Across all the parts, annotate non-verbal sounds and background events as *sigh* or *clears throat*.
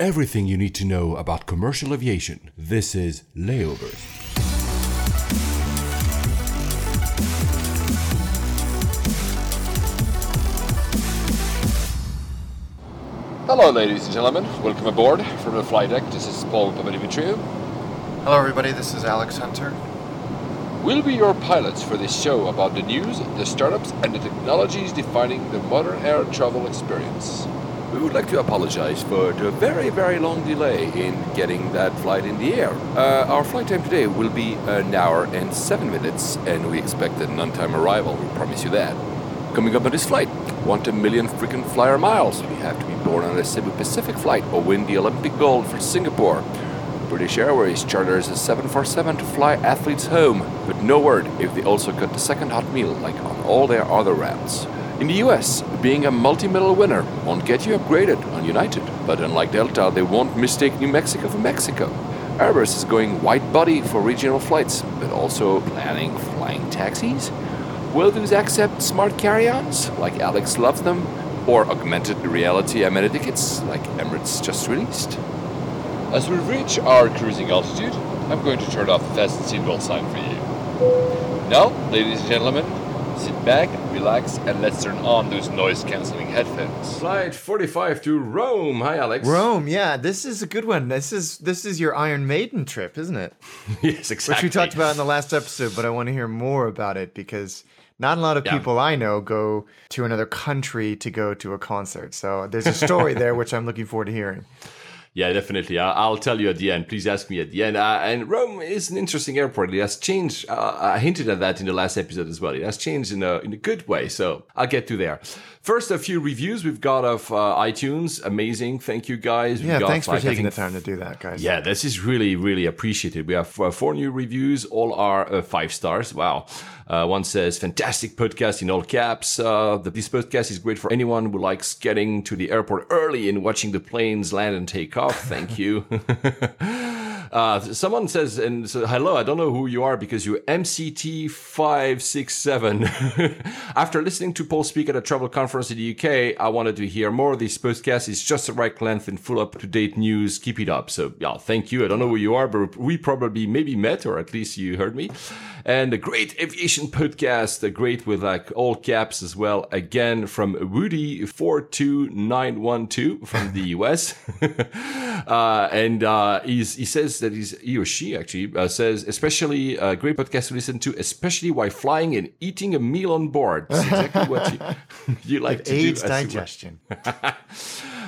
Everything you need to know about commercial aviation. This is Layovers. Hello, ladies and gentlemen. Welcome aboard from the flight deck. This is Paul Papadimitriou. Hello, everybody. This is Alex Hunter. We'll be your pilots for this show about the news, the startups, and the technologies defining the modern air travel experience. We would like to apologize for the very, very long delay in getting that flight in the air. Uh, our flight time today will be an hour and seven minutes, and we expect an on time arrival, we promise you that. Coming up on this flight, want a million frequent flyer miles. We have to be born on a Cebu Pacific flight or win the Olympic gold for Singapore. British Airways charters a 747 to fly athletes home, but no word if they also got the second hot meal like on all their other routes. In the US, being a multi-medal winner won't get you upgraded on United, but unlike Delta, they won't mistake New Mexico for Mexico. Airbus is going wide body for regional flights, but also planning flying taxis. Will these accept smart carry-ons, like Alex loves them, or augmented reality amenity kits, like Emirates just released? As we reach our cruising altitude, I'm going to turn off the fasten seatbelt sign for you. Now, ladies and gentlemen, sit back, relax, and let's turn on those noise cancelling headphones. Flight 45 to Rome. Hi, Alex. Rome, yeah, this is a good one. This is this is your Iron Maiden trip, isn't it? *laughs* yes, exactly. Which we talked about in the last episode, but I want to hear more about it because not a lot of Yeah. people I know go to another country to go to a concert. So there's a story there *laughs* which I'm looking forward to hearing. Yeah, definitely. I'll tell you at the end. Please ask me at the end. Uh, and Rome is an interesting airport. It has changed. Uh, I hinted at that in the last episode as well. It has changed in a in a good way. So I'll get to there. First, a few reviews we've got of uh, iTunes. Amazing. Thank you guys. We've Yeah, got, thanks for like, taking the time to do that, guys. Yeah, this is really, really appreciated. We have uh, four new reviews. All are uh, five stars. Wow. Uh, one says, fantastic podcast in all caps. Uh, the, this podcast is great for anyone who likes getting to the airport early and watching the planes land and take off. Thank you. *laughs* Uh, someone says, and so, hello, I don't know who you are because you're MCT567. *laughs* After listening to Paul speak at a travel conference in the UK, I wanted to hear more. This podcast is just the right length and full up to date news. Keep it up. So, yeah, thank you. I don't know who you are, but we probably maybe met, or at least you heard me. And a great aviation podcast, a great with like all caps as well. Again, from Woody42912 from the US. *laughs* uh, and uh, he says that he's, he or she actually uh, says, especially a great podcast to listen to, especially while flying and eating a meal on board. That's exactly what you, *laughs* you like to AIDS do. digestion. *laughs*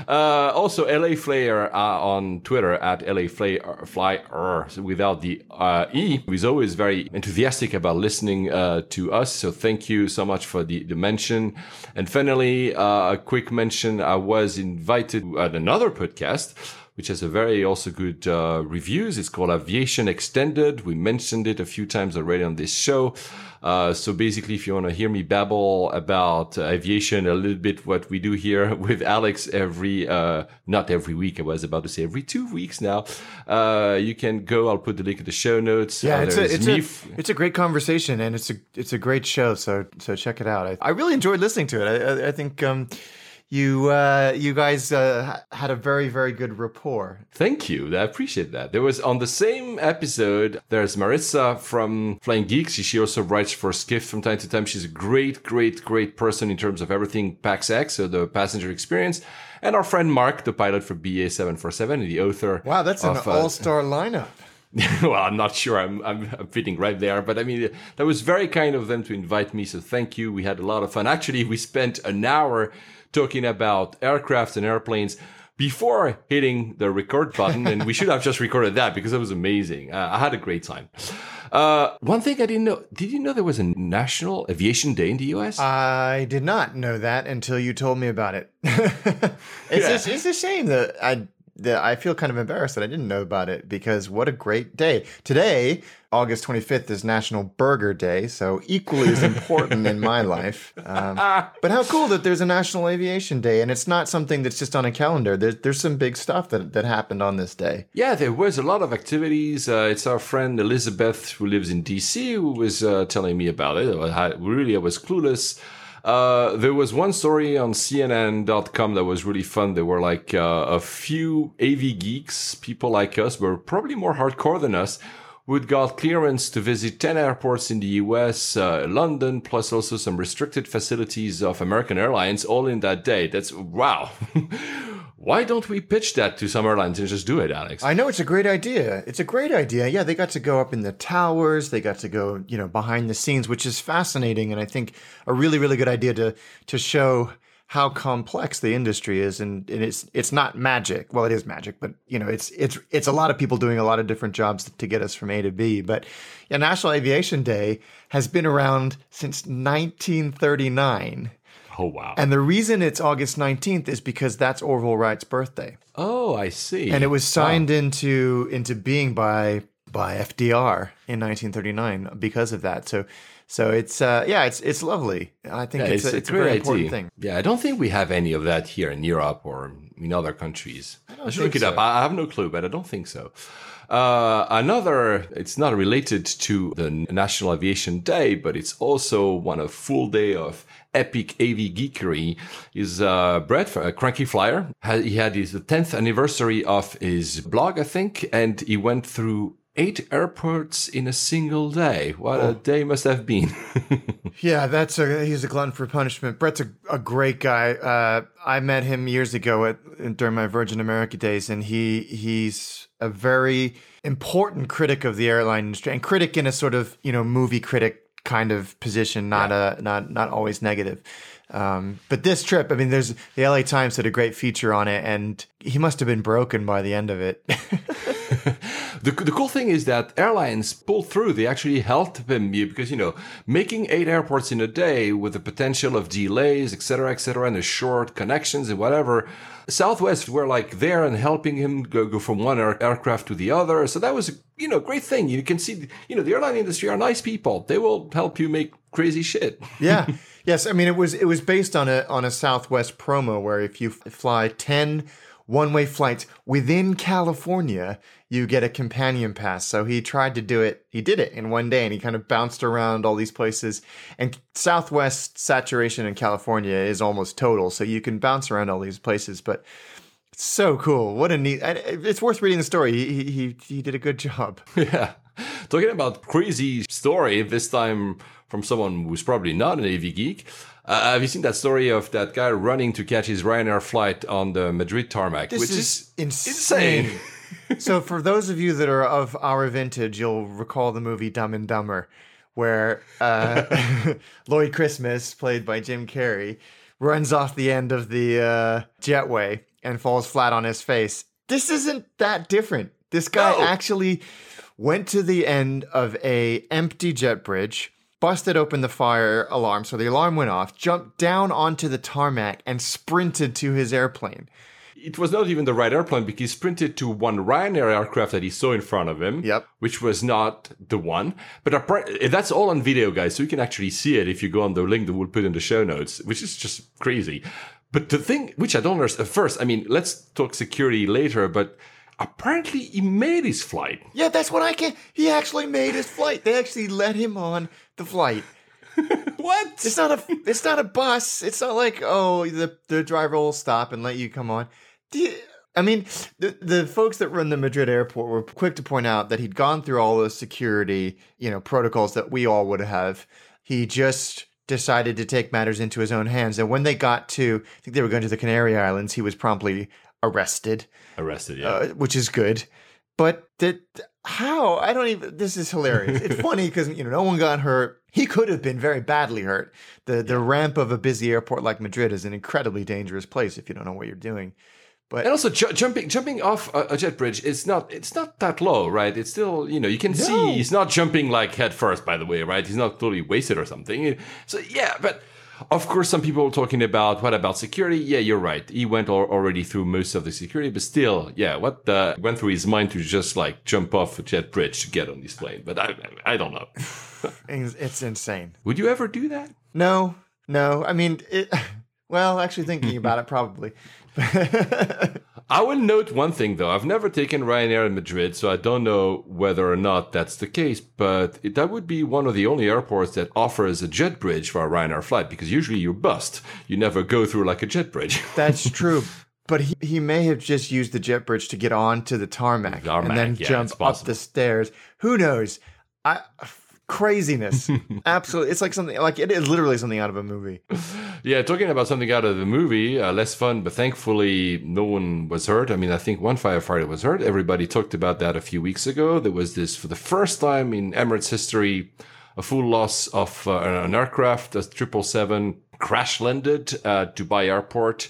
Uh, also, LA Flair uh, on Twitter at LA Flair Flyer without the uh, E. He's always very enthusiastic about listening uh, to us. So thank you so much for the, the mention. And finally, uh, a quick mention. I was invited at another podcast which has a very also good uh, reviews. It's called Aviation Extended. We mentioned it a few times already on this show. Uh, so basically, if you want to hear me babble about uh, aviation a little bit, what we do here *laughs* with Alex every, uh, not every week, I was about to say every two weeks now, uh, you can go. I'll put the link in the show notes. Yeah, Uh, it's a it's a f- it's a great conversation and it's a it's a great show. So so check it out. I, I really enjoyed listening to it. I I, I think um, you uh, you guys uh, had a very very good rapport. Thank you. I appreciate that. There was on the same episode, there's Marissa from Flying Geeks. She, also writes for Skift from time to time. She's a great, great, great person in terms of everything PaxEx, so the passenger experience. And our friend Mark, the pilot for BA747, the author. Wow, that's an of, uh, all star lineup. *laughs* well, I'm not sure I'm, I'm, I'm fitting right there, but I mean, that was very kind of them to invite me. So thank you. We had a lot of fun. Actually, we spent an hour talking about aircrafts and airplanes before hitting the record button. and we should have just recorded that because it was amazing. Uh, I had a great time. Uh, one thing I didn't know, did you know there was a National Aviation Day in the US? I did not know that until you told me about it. *laughs* it's, it's, it's a shame that I that I feel kind of embarrassed that I didn't know about it because what a great day. Today, August 25th, is National Burger Day, so equally as important in my life. Um, *laughs* but how cool that there's a National Aviation Day and it's not something that's just on a calendar. There's, there's some big stuff that, that happened on this day. Yeah, there was a lot of activities. Uh, it's our friend Elizabeth, who lives in DC, who was uh, telling me about it. I really, I was clueless. Uh, there was one story on CNN.com that was really fun. There were like uh, a few AV geeks, people like us, were probably more hardcore than us, who got clearance to visit 10 airports in the US, uh, London, plus also some restricted facilities of American Airlines all in that day. That's wow. *laughs* Why don't we pitch that to some airlines and just do it, Alex? I know it's a great idea. It's a great idea. Yeah, they got to go up in the towers. They got to go, you know, behind the scenes, which is fascinating, and I think a really, really good idea to to show how complex the industry is, and, and it's it's not magic. Well, it is magic, but you know, it's it's it's a lot of people doing a lot of different jobs to get us from A to B. But yeah, National Aviation Day has been around since 1939. Oh, wow. And the reason it's August 19th is because that's Orville Wright's birthday. oh, I see. And it was signed into into being by by FDR in 1939 because of that. So so it's uh yeah, it's it's lovely. I think Yeah, it's, a, it's a very important thing. Yeah, I don't think we have any of that here in Europe or in other countries. I, should look it up. so. I I have no clue, but I don't think so. Uh, another, it's not related to the National Aviation Day, but it's also one a full day of epic AV geekery. Is uh, Brett, a cranky flyer? He had his 10th anniversary of his blog, I think, and he went through eight airports in a single day. What a day must have been. *laughs* Yeah, that's a he's a glutton for punishment. Brett's a, a great guy. Uh, I met him years ago at during my Virgin America days, and he he's a very important critic of the airline industry, and critic in a sort of you know movie critic kind of position, not a not not always negative. Um, but this trip, I mean, there's the LA Times did a great feature on it, and he must have been broken by the end of it. *laughs* The, the cool thing is that airlines pulled through. They actually helped him because, you know, making eight airports in a day with the potential of delays, et cetera, et cetera, and the short connections and whatever. Southwest were like there and helping him go, go from one air, aircraft to the other. So that was, a, you know, great thing. You can see, you know, the airline industry are nice people. They will help you make crazy shit. yeah. *laughs* Yes, I mean it was it was based on a on a Southwest promo where if you fly 10 one-way flights within California, you get a companion pass. So he tried to do it. He did it in one day and he kind of bounced around all these places. And Southwest saturation in California is almost total, so you can bounce around all these places, but so cool. What a neat it's worth reading the story. He he he did a good job. *laughs* Yeah. Talking about crazy story, this time from someone who's probably not an AV geek. Uh, have you seen that story of that guy running to catch his Ryanair flight on the Madrid tarmac? This which is, is insane. insane. *laughs* so for those of you that are of our vintage, you'll recall the movie Dumb and Dumber, where uh, *laughs* Lloyd Christmas, played by Jim Carrey, runs off the end of the uh, jetway and falls flat on his face. This isn't that different. This guy No. actually went to the end of a empty jet bridge, busted open the fire alarm, so the alarm went off, jumped down onto the tarmac, and sprinted to his airplane. it was not even the right airplane because he sprinted to one Ryanair aircraft that he saw in front of him. Yep. Which was not the one. But that's all on video, guys. So you can actually see it if you go on the link that we'll put in the show notes, which is just crazy. But the thing, which I don't understand, first, I mean, let's talk security later, but apparently he made his flight. Yeah, that's what I can. He actually made his flight. They actually let him on the flight. *laughs* What? It's not a. It's not a bus. It's not like oh the the driver will stop and let you come on. You- I mean, the the folks that run the Madrid airport were quick to point out that he'd gone through all those security you know protocols that we all would have. He just decided to take matters into his own hands, and when they got to, I think they were going to the Canary Islands, he was promptly arrested Arrested, yeah. uh, which is good. But that how I don't even. This is hilarious. It's *laughs* funny because you know no one got hurt. He could have been very badly hurt. the The ramp of a busy airport like Madrid is an incredibly dangerous place if you don't know what you're doing. But And also ju- jumping jumping off a, a jet bridge it's not it's not that low, right? It's still you know you can see he's not jumping like head first, by the way, right? He's not totally wasted or something. So yeah, but of course some people are talking about what about security? Yeah, you're right. He went al- already through most of the security, but still, yeah, what the, went through his mind to just like jump off a jet bridge to get on this plane? But I I don't know. *laughs* it's, it's insane. Would you ever do that? No, no. I mean, it, *laughs* well, actually thinking about it, probably. *laughs* I will note one thing though. I've never taken Ryanair in Madrid, so I don't know whether or not that's the case. But it, that would be one of the only airports that offers a jet bridge for a Ryanair flight because usually you're bust. You never go through like a jet bridge. *laughs* That's true. But he, he may have just used the jet bridge to get onto the tarmac, Tarmac, and then yeah, jump up the stairs. Who knows? I craziness. *laughs* Absolutely, it's like something like it is literally something out of a movie. Yeah, talking about something out of the movie, uh, less fun, but thankfully no one was hurt. I mean, I think one firefighter was hurt. Everybody talked about that a few weeks ago. There was this, for the first time in Emirates history, a full loss of uh, an aircraft, a 777 crash landed at Dubai airport.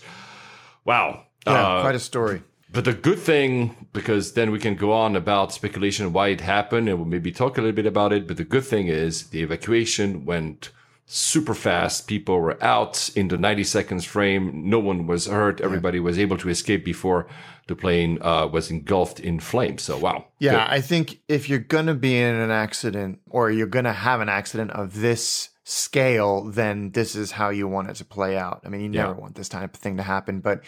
Wow. Yeah, Uh, quite a story. But the good thing, because then we can go on about speculation why it happened and we'll maybe talk a little bit about it. But the good thing is the evacuation went super fast. People were out in the 90 seconds frame. No one was hurt. Everybody was able to escape before the plane uh, was engulfed in flames. So, wow. Yeah, I think if you're going to be in an accident or you're going to have an accident of this scale, then this is how you want it to play out. I mean, you never want this type of thing to happen, but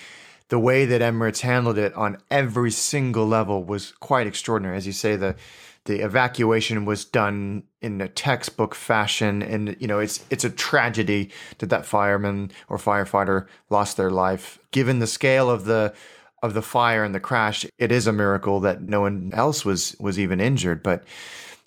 the way that Emirates handled it on every single level was quite extraordinary. As you say, the the evacuation was done in a textbook fashion, and you know it's it's a tragedy that that fireman or firefighter lost their life. Given the scale of the of the fire and the crash, it is a miracle that no one else was was even injured. But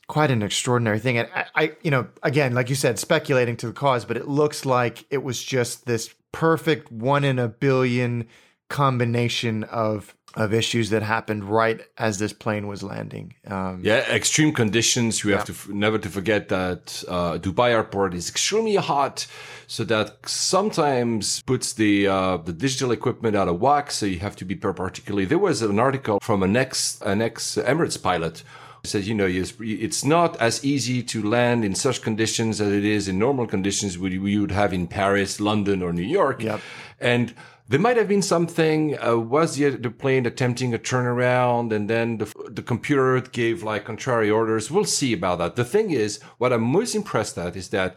quite an extraordinary thing. And I, I, you know, again, like you said, speculating to the cause, but it looks like it was just this perfect one in a billion combination of of issues that happened right as this plane was landing. Um, Yeah, extreme conditions. You have to f- never to forget that uh, Dubai airport is extremely hot, so that sometimes puts the uh, the digital equipment out of whack. So you have to be particularly. There was an article from an ex an ex Emirates pilot who says, you know, it's, it's not as easy to land in such conditions as it is in normal conditions we we would have in Paris, London, or New York. Yep. And there might have been something. Uh, was the, the plane attempting a turnaround, and then the, the computer gave like contrary orders? We'll see about that. The thing is, what I'm most impressed at is that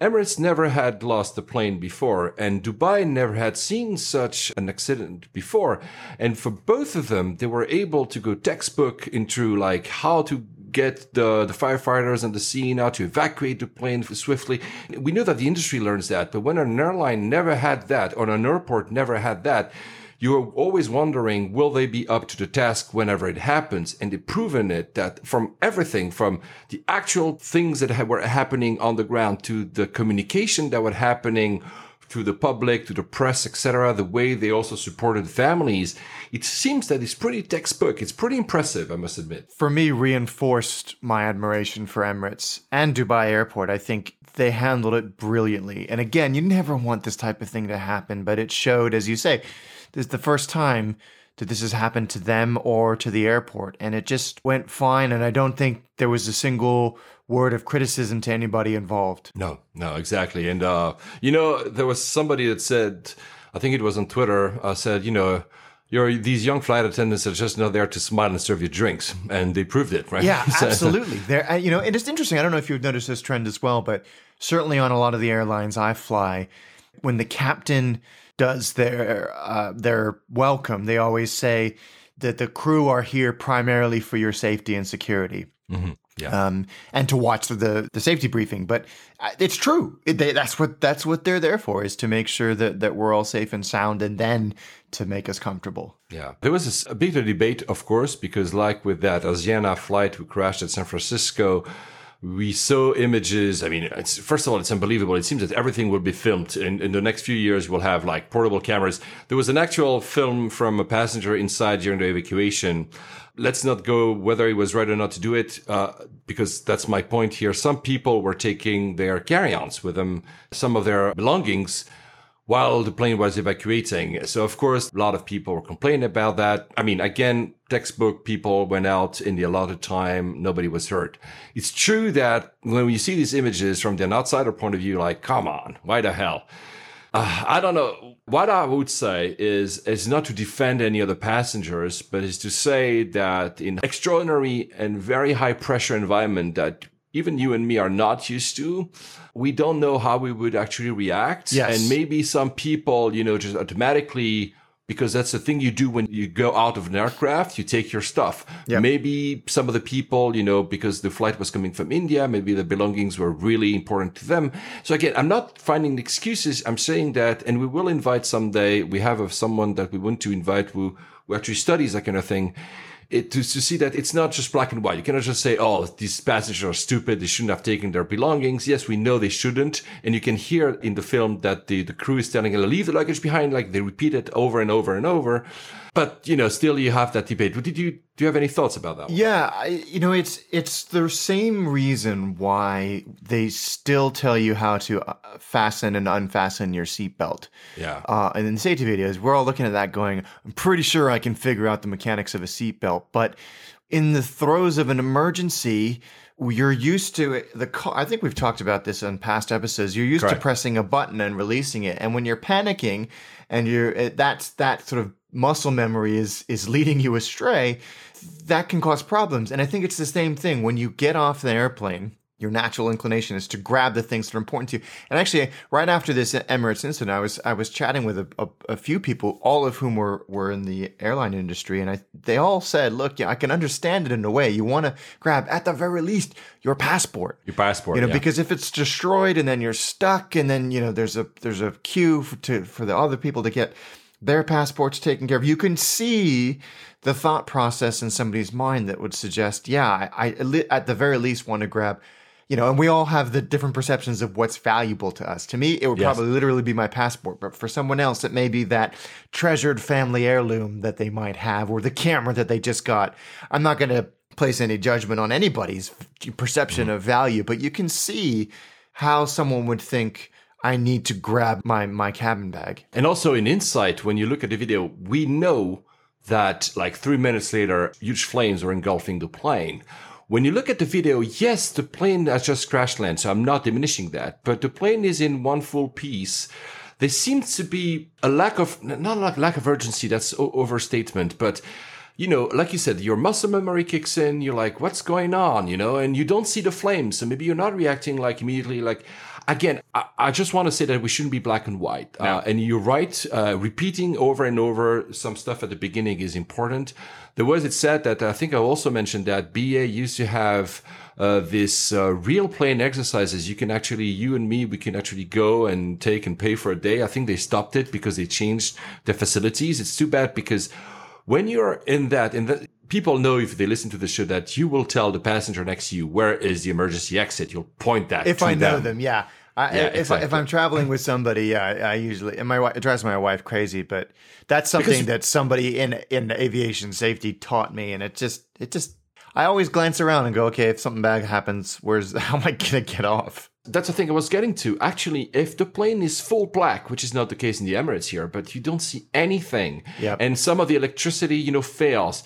Emirates never had lost a plane before, and Dubai never had seen such an accident before. And for both of them, they were able to go textbook into like how to get the, the firefighters and the scene, how to evacuate the plane swiftly. We know that the industry learns that, but when an airline never had that, or an airport never had that, you're always wondering, will they be up to the task whenever it happens? And they've proven it that from everything, from the actual things that were happening on the ground to the communication that were happening to the public, to the press, etc., the way they also supported families, it seems that it's pretty textbook. It's pretty impressive, I must admit. for me reinforced my admiration for Emirates and Dubai Airport. I think they handled it brilliantly. And again, you never want this type of thing to happen, but it showed, as you say, this is the first time that this has happened to them or to the airport. And it just went fine. And I don't think there was a single word of criticism to anybody involved. No, no, exactly. And, uh, you know, there was somebody that said, I think it was on Twitter, uh, said, you know, you're, these young flight attendants are just not there to smile and serve you drinks. And they proved it, right? Yeah, *laughs* So- absolutely. There, uh, you know, and it's interesting. I don't know if you've noticed this trend as well, but certainly on a lot of the airlines I fly, when the captain does their uh, their welcome, they always say that the crew are here primarily for your safety and security. Yeah. Um, and to watch the the safety briefing, but uh, it's true. It, they, that's what that's what they're there for is to make sure that that we're all safe and sound, and then to make us comfortable. Yeah, there was a bit of debate, of course, because like with that Asiana flight who crashed at San Francisco, we saw images. I mean, first of all, it's unbelievable. It seems that everything will be filmed. In, in the next few years, we'll have like portable cameras. There was an actual film from a passenger inside during the evacuation. Let's not go whether it was right or not to do it, uh, because that's my point here. Some people were taking their carry-ons with them, some of their belongings while the plane was evacuating. So of course, a lot of people were complaining about that. I mean, again, textbook people went out in the allotted time. Nobody was hurt. It's true that when you see these images from an outsider point of view, like, come on, why the hell? Uh, I don't know. What I would say is, is not to defend any other passengers, but is to say that in extraordinary and very high pressure environment that even you and me are not used to, we don't know how we would actually react. Yes. And maybe some people, you know, just automatically because that's the thing you do when you go out of an aircraft. You take your stuff. Yep. Maybe some of the people, you know, because the flight was coming from India, maybe the belongings were really important to them. So again, I'm not finding excuses. I'm saying that, and we will invite someday. We have someone that we want to invite who, who actually studies that kind of thing it, to, to see that it's not just black and white. You cannot just say, oh, these passengers are stupid. They shouldn't have taken their belongings. Yes, we know they shouldn't. And you can hear in the film that the, the crew is telling them, to leave the luggage behind. Like they repeat it over and over and over. But, you know, still you have that debate. Did you, do you have any thoughts about that? One? Yeah, I, you know, it's it's the same reason why they still tell you how to uh, fasten and unfasten your seatbelt. Yeah. Uh, and in the safety videos, we're all looking at that going, I'm pretty sure I can figure out the mechanics of a seatbelt. But in the throes of an emergency, you're used to it, the car. I think we've talked about this on past episodes. You're used Correct. to pressing a button and releasing it. And when you're panicking and you're, that's that sort of muscle memory is, is leading you astray, that can cause problems. And I think it's the same thing when you get off the airplane. Your natural inclination is to grab the things that are important to you. And actually, right after this Emirates incident, I was I was chatting with a, a, a few people, all of whom were were in the airline industry, and I they all said, "Look, yeah, I can understand it in a way. You want to grab at the very least your passport, Your passport. you know, yeah. because if it's destroyed and then you're stuck, and then you know there's a there's a queue for, to for the other people to get their passports taken care of. You can see the thought process in somebody's mind that would suggest, yeah, I, I at the very least want to grab. You know, and we all have the different perceptions of what's valuable to us. To me, it would Yes. probably literally be my passport, but for someone else, it may be that treasured family heirloom that they might have, or the camera that they just got. I'm not going to place any judgment on anybody's perception mm-hmm. of value, but you can see how someone would think, I need to grab my my cabin bag. And also in Insight, when you look at the video, we know that like three minutes later, huge flames are engulfing the plane. When you look at the video, yes, the plane has just crash landed, so I'm not diminishing that, but the plane is in one full piece. There seems to be a lack of, not like lack of urgency, that's overstatement, but you know, like you said, your muscle memory kicks in. You're like, what's going on? You know, and you don't see the flames. So maybe you're not reacting like immediately. Like, again, I, I just want to say that we shouldn't be black and white. Uh, and you're right. Uh, repeating over and over some stuff at the beginning is important. There was, it said that I think I also mentioned that BA used to have uh, this uh, real plane exercises. You can actually, you and me, we can actually go and take and pay for a day. I think they stopped it because they changed the facilities. It's too bad because when you're in that, and that people know if they listen to the show that you will tell the passenger next to you where is the emergency exit. You'll point that If I know them, yeah. I, Yeah, if, if. I'm traveling with somebody, yeah, I, I usually and my wi- it drives my wife crazy, but that's something Because- that somebody in in aviation safety taught me, and it just it just I always glance around and go, okay, if something bad happens, where's *laughs* how am I gonna get off? That's the thing I was getting to. Actually, if the plane is full black, which is not the case in the Emirates here, but you don't see anything, Yep. and some of the electricity, you know, fails.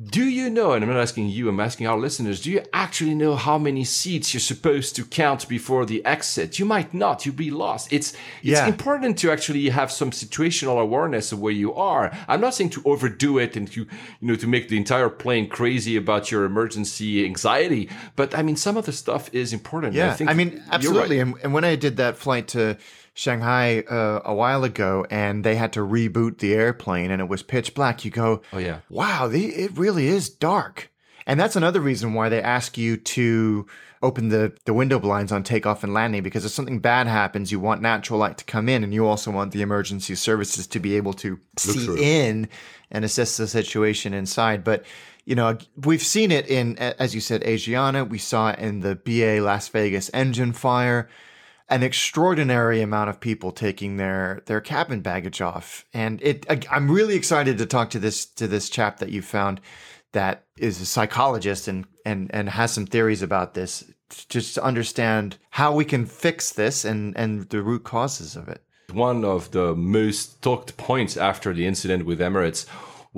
Do you know, and I'm not asking you, I'm asking our listeners, do you actually know how many seats you're supposed to count before the exit? You might not, you'll be lost. It's it's Yeah. important to actually have some situational awareness of where you are. I'm not saying to overdo it and to, you know, to make the entire plane crazy about your emergency anxiety, but I mean, some of the stuff is important. Yeah, think I mean, you're right. absolutely. And, and when I did that flight to Shanghai uh, a while ago, and they had to reboot the airplane, and it was pitch black, you go, Oh, yeah. wow, the, it really is dark. And that's another reason why they ask you to open the, the window blinds on takeoff and landing because if something bad happens, you want natural light to come in, and you also want the emergency services to be able to see through. in and assess the situation inside. But you know, we've seen it in, as you said, Asiana. We saw it in the BA Las Vegas engine fire. An extraordinary amount of people taking their their cabin baggage off, and it. I- I'm really excited to talk to this to this chap that you found that is a psychologist and and and has some theories about this, just to understand how we can fix this and and the root causes of it. one of the most talked points after the incident with Emirates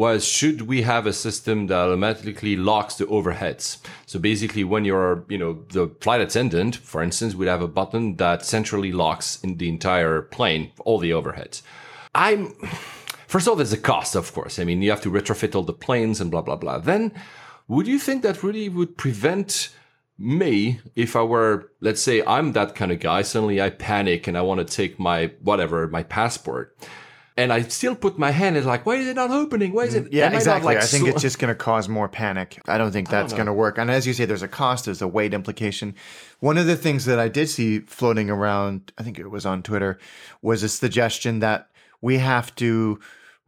was should we have a system that automatically locks the overheads? So basically, when you're, you know, the flight attendant, for instance, would have a button that centrally locks in the entire plane, all the overheads. I'm, first of all, there's a cost, of course. I mean, you have to retrofit all the planes and blah, blah, blah. Then would you think that really would prevent me if I were, let's say I'm that kind of guy, suddenly I panic and I want to take my whatever, my passport. And I still put my hand It's like, why is it not opening? Why is it? Mm, Yeah, I exactly. like, I think sl- it's just going to cause more panic. I don't think that's going to work. And as you say, there's a cost, there's a weight implication. One of the things that I did see floating around, I think it was on Twitter, was a suggestion that we have to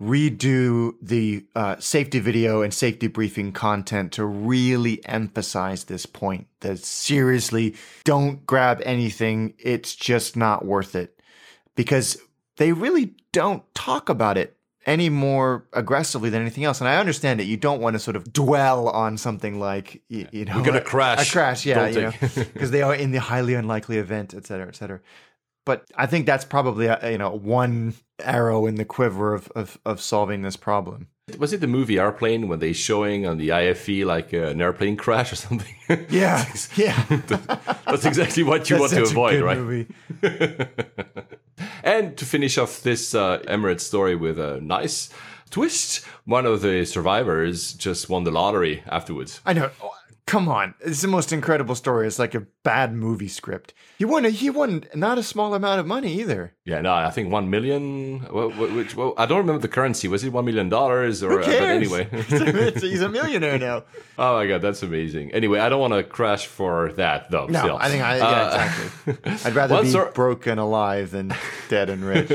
redo the uh, safety video and safety briefing content to really emphasize this point that seriously don't grab anything. It's just not worth it because they really don't talk about it any more aggressively than anything else. And I understand it. You don't want to sort of dwell on something like, you, you know, We're gonna crash. a crash, yeah, Don't you know, *laughs* because they are in the highly unlikely event, et cetera, et cetera. But I think that's probably you know one arrow in the quiver of, of of solving this problem. Was it the movie Airplane when they showing on the IFE like uh, an airplane crash or something? *laughs* Yeah, yeah. *laughs* That's exactly what you want to avoid, right? *laughs* And to finish off this uh, Emirates story with a nice twist, one of the survivors just won the lottery afterwards. I know. Come on, it's the most incredible story. It's like a bad movie script. He won. A, he won not a small amount of money either. Yeah, no, I think one million. Which, well, I don't remember the currency. Was it one million dollars or? Who uh, cares? but anyway, *laughs* It's- *laughs* he's a millionaire now. oh my god, that's amazing. Anyway, I don't want to crash for that though. No, still. I think I yeah Uh, exactly. *laughs* I'd rather be sor- broke and alive than dead and rich.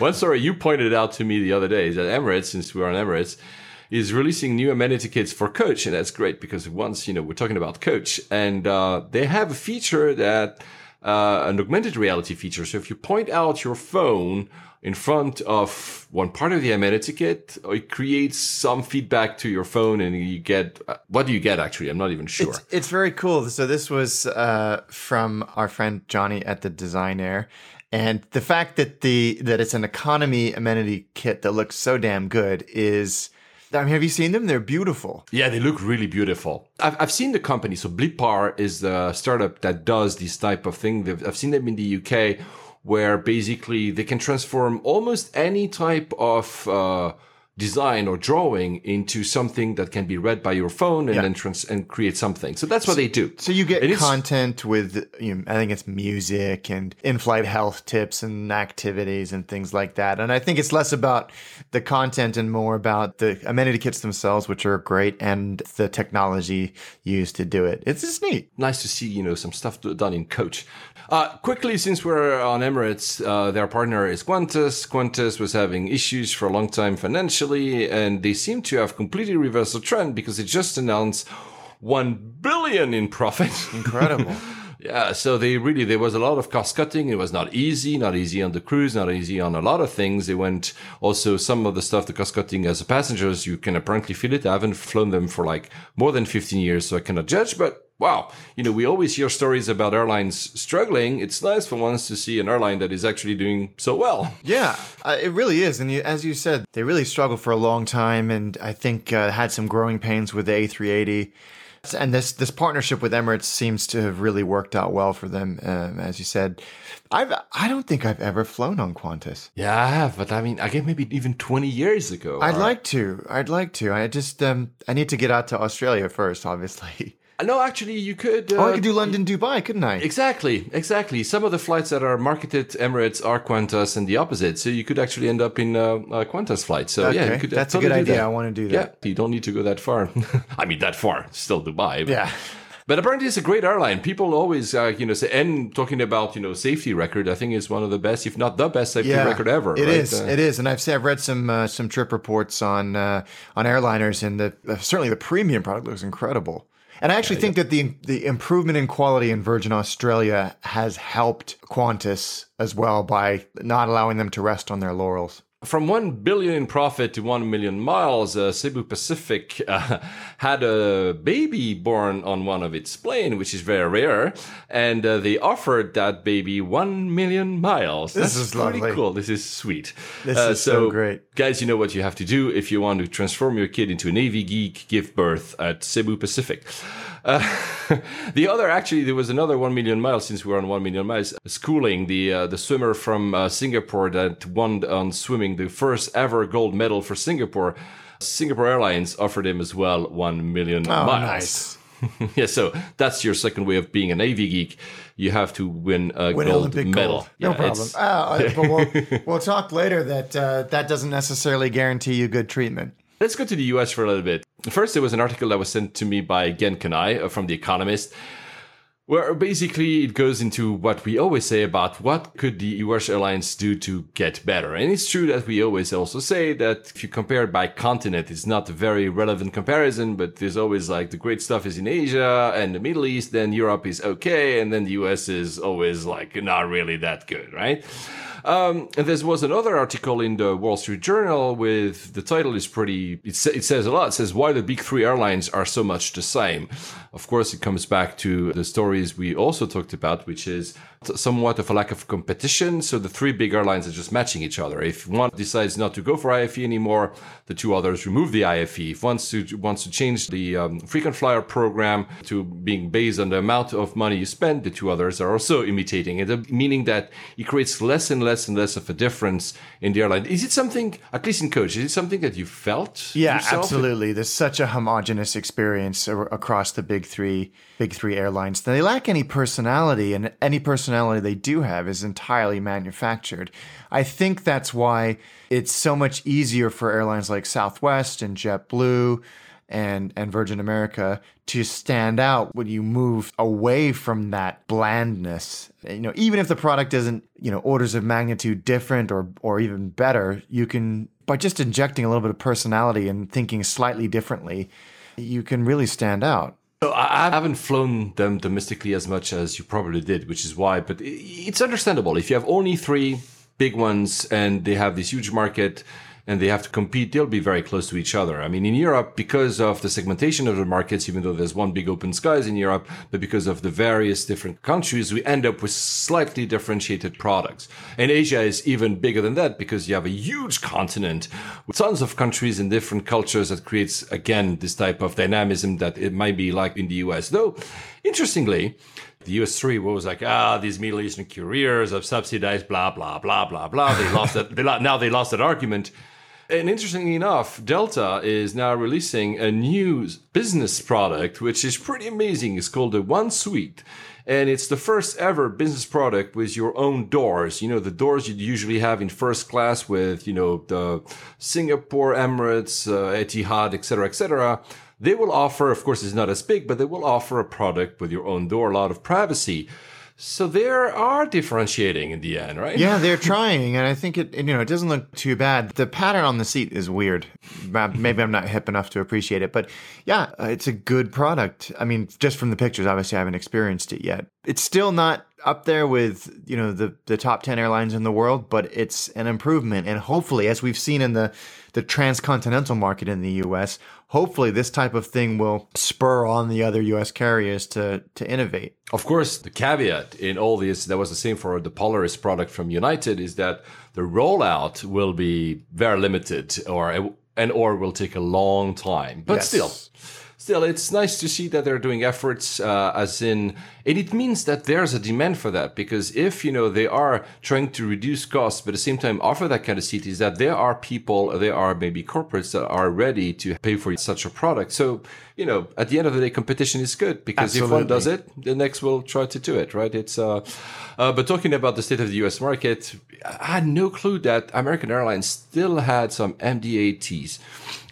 One story you pointed out to me the other day is that Emirates, since we're on Emirates, is releasing new amenity kits for Coach, and that's great because once you know we're talking about Coach, and uh, they have a feature that uh, an augmented reality feature. So if you point out your phone in front of one part of the amenity kit, it creates some feedback to your phone, and you get uh, what do you get actually? I'm not even sure. It's, it's very cool. So this was uh, from our friend Johnny at the Design Air. And the fact that the that it's an economy amenity kit that looks so damn good is I mean, have you seen them? They're beautiful. Yeah, they look really beautiful. I've, I've seen the company. So Blippar is the startup that does this type of thing. They've, I've seen them in the UK where basically they can transform almost any type of uh, design or drawing into something that can be read by your phone and Yeah. then trans- and create something. So that's what they do. So you get And content with, you know, I think it's music and in-flight health tips and activities and things like that. And I think it's less about the content and more about the amenity kits themselves, which are great, and the technology used to do it. It's just neat. nice to see you know some stuff done in coach uh, quickly since we're on emirates uh, their partner is qantas. Qantas was having issues for a long time financially and they seem to have completely reversed the trend because they just announced 1 billion in profit. Incredible. *laughs* yeah so they really there was a lot of cost cutting. It was not easy not easy on the crews not easy on a lot of things. They went also some of the stuff the cost cutting as a passengers you can apparently feel it. I haven't flown them for like more than 15 years so i cannot judge but wow you know we always hear stories about airlines struggling it's nice for once to see an airline that is actually doing so well *laughs* Yeah, uh, it really is. And you, as you said, they really struggled for a long time, and I think uh, had some growing pains with the A380. And this this partnership with Emirates seems to have really worked out well for them. Um, as you said, I've I don't think I've ever flown on Qantas. yeah i have but i mean i guess maybe even 20 years ago I'd or- like to. I'd like to. I just um, I need to get out to Australia first, obviously. *laughs* no actually you could oh, I uh, could do London, Dubai, couldn't I? Exactly, exactly. Some of the flights that are marketed Emirates are Qantas and the opposite. So you could actually end up in a, a Qantas flight. So yeah, Okay, you could that's a good idea. that. I want to do that. Yeah, you don't need to go that far. *laughs* I mean, that far, still Dubai. but- Yeah. *laughs* But apparently, it's a great airline. People always, uh, you know, say, and talking about, you know, safety record, I think is one of the best, if not the best safety record ever. It right? is. Uh, It is. And I've I've read some uh, some trip reports on uh, on airliners, and the uh, certainly the premium product looks incredible. And I actually think that the the improvement in quality in Virgin Australia has helped Qantas as well by not allowing them to rest on their laurels. From 1 billion in profit to 1 million miles, uh, Cebu Pacific uh, *laughs* had a baby born on one of its plane, which is very rare. And uh, they offered that baby 1 million miles. This That's is pretty lovely. cool. This is sweet. This Uh, is so great. Guys, you know what you have to do if you want to transform your kid into an AV geek, give birth at Cebu Pacific. Uh, *laughs* the other, actually, there was another 1 million miles since we're on 1 million miles. Schooling, the uh, the swimmer from uh, Singapore that won on swimming the first ever gold medal for Singapore. Singapore Airlines offered him as well 1 million Oh, miles. nice. *laughs* yeah, so that's your second way of being an AV geek. You have to win a Win gold Olympic medal. gold. No Yeah, problem. Uh, *laughs* but we'll, we'll talk later that uh, that doesn't necessarily guarantee you good treatment. Let's go to the US for a little bit. First, there was an article that was sent to me by Gen Kanai uh, from The Economist, where basically it goes into what we always say about what could the US airlines do to get better. And it's true that we always also say that if you compare it by continent, it's not a very relevant comparison, but there's always like the great stuff is in Asia and the Middle East, then Europe is okay, and then the US is always like not really that good, right? Um, and there was another article in the Wall Street Journal with the title is pretty, it, sa- it says a lot. It says why the big three airlines are so much the same. Of course, it comes back to the stories we also talked about, which is somewhat of a lack of competition. So the three big airlines are just matching each other. If one decides not to go for IFE anymore, the two others remove the IFE. If one wants to change the um, frequent flyer program to being based on the amount of money you spend, the two others are also imitating it, uh, meaning that it creates less and less and less of a difference in the airline. Is it something, at least in coach, is it something that you felt? Yeah, yourself? absolutely. There's such a homogenous experience across the big three, big three airlines. They lack any personality, and any personality they do have is entirely manufactured. I think that's why it's so much easier for airlines like Southwest and JetBlue and and Virgin America to stand out when you move away from that blandness. You know, even if the product isn't, you know, orders of magnitude different or or even better, you can by just injecting a little bit of personality and thinking slightly differently, you can really stand out. So I I haven't flown them domestically as much as you probably did, which is why. But it's understandable if you have only three big ones and they have this huge market and they have to compete, they'll be very close to each other. I mean, in Europe, because of the segmentation of the markets, even though there's one big open skies in Europe, but because of the various different countries, we end up with slightly differentiated products. And Asia is even bigger than that because you have a huge continent with tons of countries and different cultures that creates, again, this type of dynamism that it might be like in the US. Though, interestingly, the US3 was like, ah, these Middle Eastern couriers have subsidized, blah, blah, blah, blah, blah. They lost that. They now they lost that argument. And interestingly enough, Delta is now releasing a new business product, which is pretty amazing. It's called the One Suite. And it's the first ever business product with your own doors. You know, the doors you'd usually have in first class with, you know, the Singapore, Emirates, uh, Etihad, et cetera, et cetera. They will offer, of course, it's not as big, but they will offer a product with your own door, a lot of privacy. So they are differentiating in the end, right? Yeah, they're *laughs* trying, and I think it you know it doesn't look too bad. The pattern on the seat is weird. Maybe I'm not hip enough to appreciate it, but yeah, uh, it's a good product. I mean, just from the pictures, obviously I haven't experienced it yet. It's still not up there with you know the the top ten airlines in the world, but it's an improvement, and hopefully, as we've seen in the the transcontinental market in the U.S., hopefully this type of thing will spur on the other U.S. carriers to to innovate. Of course, the caveat in all this, that was the same for the Polaris product from United, is that the rollout will be very limited or and or will take a long time. But Yes. still, still, it's nice to see that they're doing efforts, uh, as in, and it means that there's a demand for that because if you know they are trying to reduce costs, but at the same time offer that kind of seat, is that there are people, there are maybe corporates that are ready to pay for such a product. So you know, at the end of the day, competition is good because if one does it, the next will try to do it, right? It's, uh, uh, but talking about the state of the US market, I had no clue that American Airlines still had some MD-80s.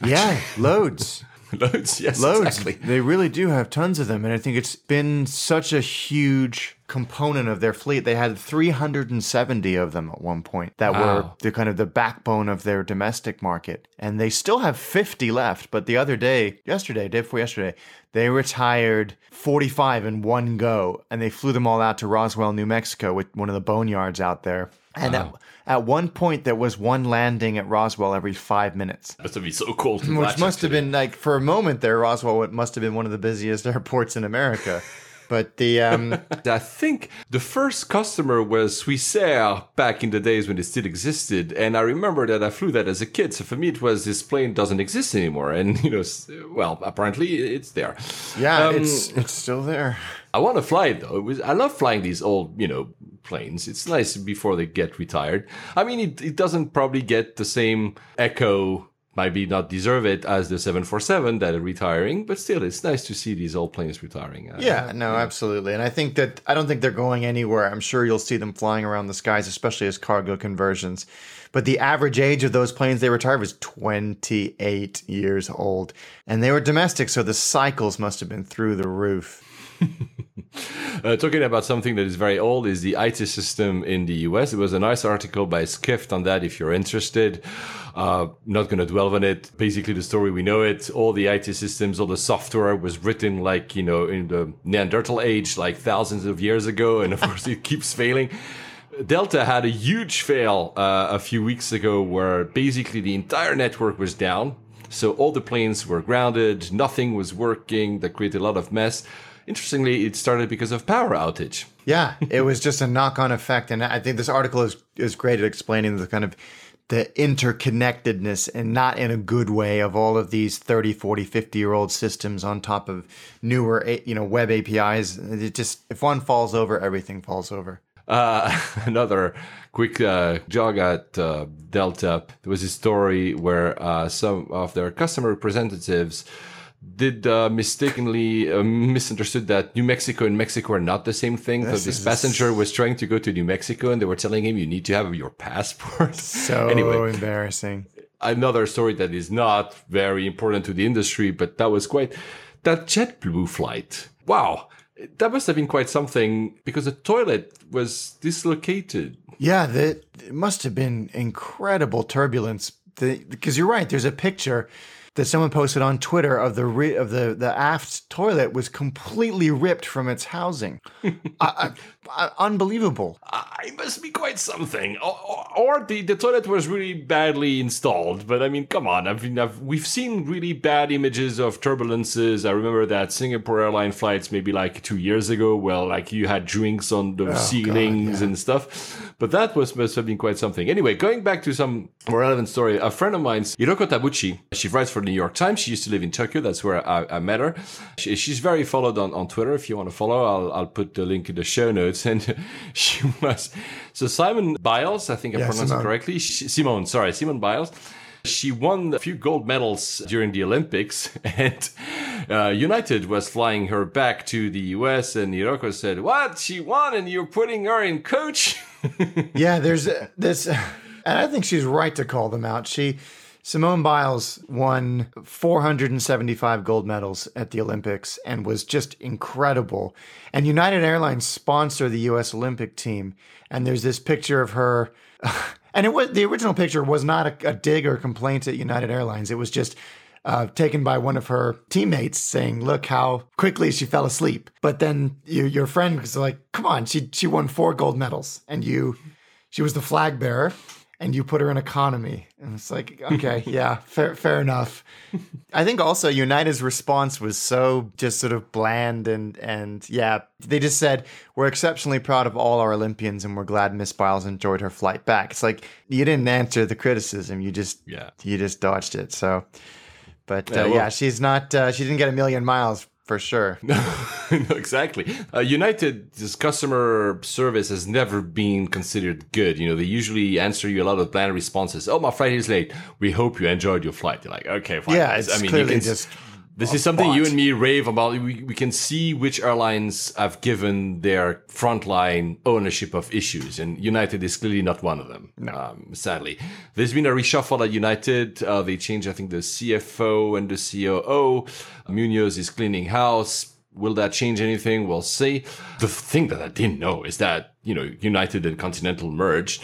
Yeah, loads. *laughs* Loads, yes, Loads. exactly. They really do have tons of them. And I think it's been such a huge component of their fleet. They had 370 of them at one point that were the kind of the backbone of their domestic market. And they still have 50 left. But the other day, yesterday, day before yesterday, they retired 45 in one go. And they flew them all out to Roswell, New Mexico with one of the boneyards out there. And at, at one point, there was one landing at Roswell every five minutes. Must have been so cool Which must have been like for a moment there, Roswell must have been one of the busiest *laughs* airports in America. But the um, *laughs* I think the first customer was Swissair back in the days when it still existed, and I remember that I flew that as a kid. So for me, it was this plane doesn't exist anymore, and you know, well, apparently it's there. yeah, Um, it's it's still there. I want to fly it though. It was, I love flying these old, you know, planes. It's nice before they get retired. I mean, it, it doesn't probably get the same echo maybe not deserve it as the 747 that are retiring, but still, it's nice to see these old planes retiring. Uh, Yeah, no, absolutely. And I think that I don't think they're going anywhere. I'm sure you'll see them flying around the skies, especially as cargo conversions. But the average age of those planes they retired was 28 years old. And they were domestic, so the cycles must have been through the roof. *laughs* Uh, talking about something that is very old is the IT system in the US. It was a nice article by Skift on that if you're interested. Uh, not going to dwell on it. Basically, the story we know it. All the IT systems, all the software was written like you know in the Neanderthal age, like thousands of years ago, and of course it keeps failing. Delta had a huge fail uh, a few weeks ago where basically the entire network was down. So all the planes were grounded, nothing was working, that created a lot of mess. Interestingly, it started because of power outage. Yeah, it was just a knock-on effect, and I think this article is is great at explaining the kind of the interconnectedness and not in a good way of all of these 30 40 50 year old systems on top of newer you know web apis it just if one falls over everything falls over Uh, *laughs* another quick uh, jog at uh, Delta. There was a story where uh, some of their customer representatives did uh, mistakenly uh, misunderstood that New Mexico and Mexico are not the same thing. So This this passenger was trying to go to New Mexico, and they were telling him you need to have your passport. *laughs* so anyway, embarrassing another story that is not very important to the industry, but that was quite that JetBlue flight. Wow, that must have been quite something because the toilet was dislocated. Yeah, that it must have been incredible turbulence. Because you're right, there's a picture that someone posted on Twitter of the ri- of the the aft toilet was completely ripped from its housing. *laughs* I, I, unbelievable. I must be quite something, or, or, or the, the toilet was really badly installed. But I mean, come on! I mean, I've, we've seen really bad images of turbulences. I remember that Singapore airline flights maybe like two years ago, where like you had drinks on the oh, ceilings and stuff. But that was must have been quite something. Anyway, going back to some more relevant story, a friend of mine, Hiroko Tabuchi, she writes for the New York Times. She used to live in Tokyo. That's where I, I met her. She, she's very followed on, on Twitter. If you want to follow, I'll, I'll put the link in the show notes. *laughs* And she was so Simon Biles, I think I Yeah, pronounced Simone. it correctly. She, Simone, sorry, Simone Biles. She won a few gold medals during the Olympics, *laughs* and uh, United was flying her back to the US. And Hiroko said, "What? She won, and you're putting her in coach?" *laughs* Yeah, there's this, and I think she's right to call them out. She, Simone Biles, won 475 gold medals at the Olympics and was just incredible. And United Airlines sponsor the U.S. Olympic team, and there's this picture of her. *laughs* And it was the original picture was not a, a dig or complaint at United Airlines. It was just uh, taken by one of her teammates saying, "Look how quickly she fell asleep." But then you, your friend was like, "Come on, she she won four gold medals, and you, she was the flag bearer, and you put her in economy." And it's like, *laughs* okay, yeah, fair fair enough. I think also United's response was so just sort of bland and and yeah, they just said we're exceptionally proud of all our Olympians and we're glad Miss Biles enjoyed her flight back. It's like you didn't answer the criticism, you just Yeah. you just dodged it. So, but uh, Yeah, yeah, she's not uh, she didn't get a million miles for sure. *laughs* no, exactly. Uh, United's customer service has never been considered good. You know, they usually answer you a lot of bland responses. Oh, my flight is late. We hope you enjoyed your flight. You're like, okay, fine. Yeah, it's I mean, clearly you can, just This is something you and me rave about. We, we can see which airlines have given their frontline ownership of issues, and United is clearly not one of them. Um, sadly, there's been a reshuffle at United. Uh, they changed, I think, the CFO and the COO. Munoz is cleaning house. Will that change anything? We'll see. The thing that I didn't know is that you know United and Continental merged.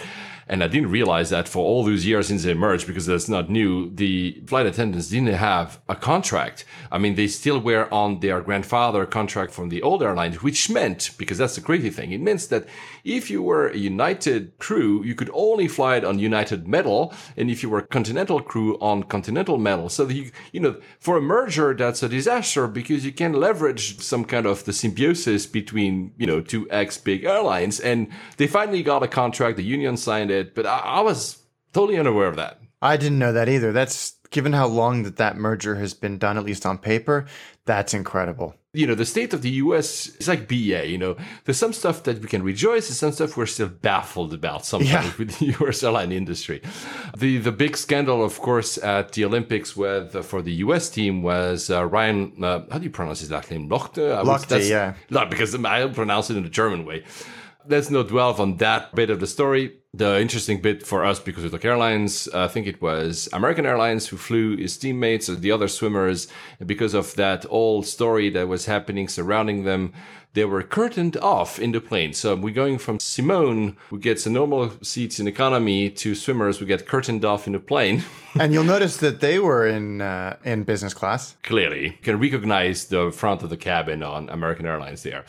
And I didn't realize that for all those years since they merged, because that's not new, the flight attendants didn't have a contract. I mean, they still were on their grandfather contract from the old airlines, which meant, because that's the crazy thing, it means that if you were a United crew, you could only fly it on United metal. And if you were a Continental crew on Continental metal. So you, you know, for a merger, that's a disaster because you can leverage some kind of the symbiosis between, you know, two ex big airlines. And they finally got a contract. The union signed it, but I, I was totally unaware of that. I didn't know that either. That's given how long that that merger has been done, at least on paper. That's incredible. you know, the state of the US is like BA, you know, there's some stuff that we can rejoice, and some stuff we're still baffled about sometimes Yeah. with the *laughs* US airline industry. The the big scandal, of course, at the Olympics with uh, for the US team was uh, Ryan, uh, how do you pronounce his last name? Lochte? Lochte, yeah. No, because I pronounce it in the German way. Let's not dwell on that bit of the story. The interesting bit for us, because we took airlines, uh, I think it was American Airlines who flew his teammates, or the other swimmers, because of that old story that was happening surrounding them, they were curtained off in the plane. So we're going from Simone, who gets a normal seats in economy, to swimmers who get curtained off in the plane. *laughs* And you'll notice that they were in uh, in business class. clearly you can recognize the front of the cabin on American Airlines there.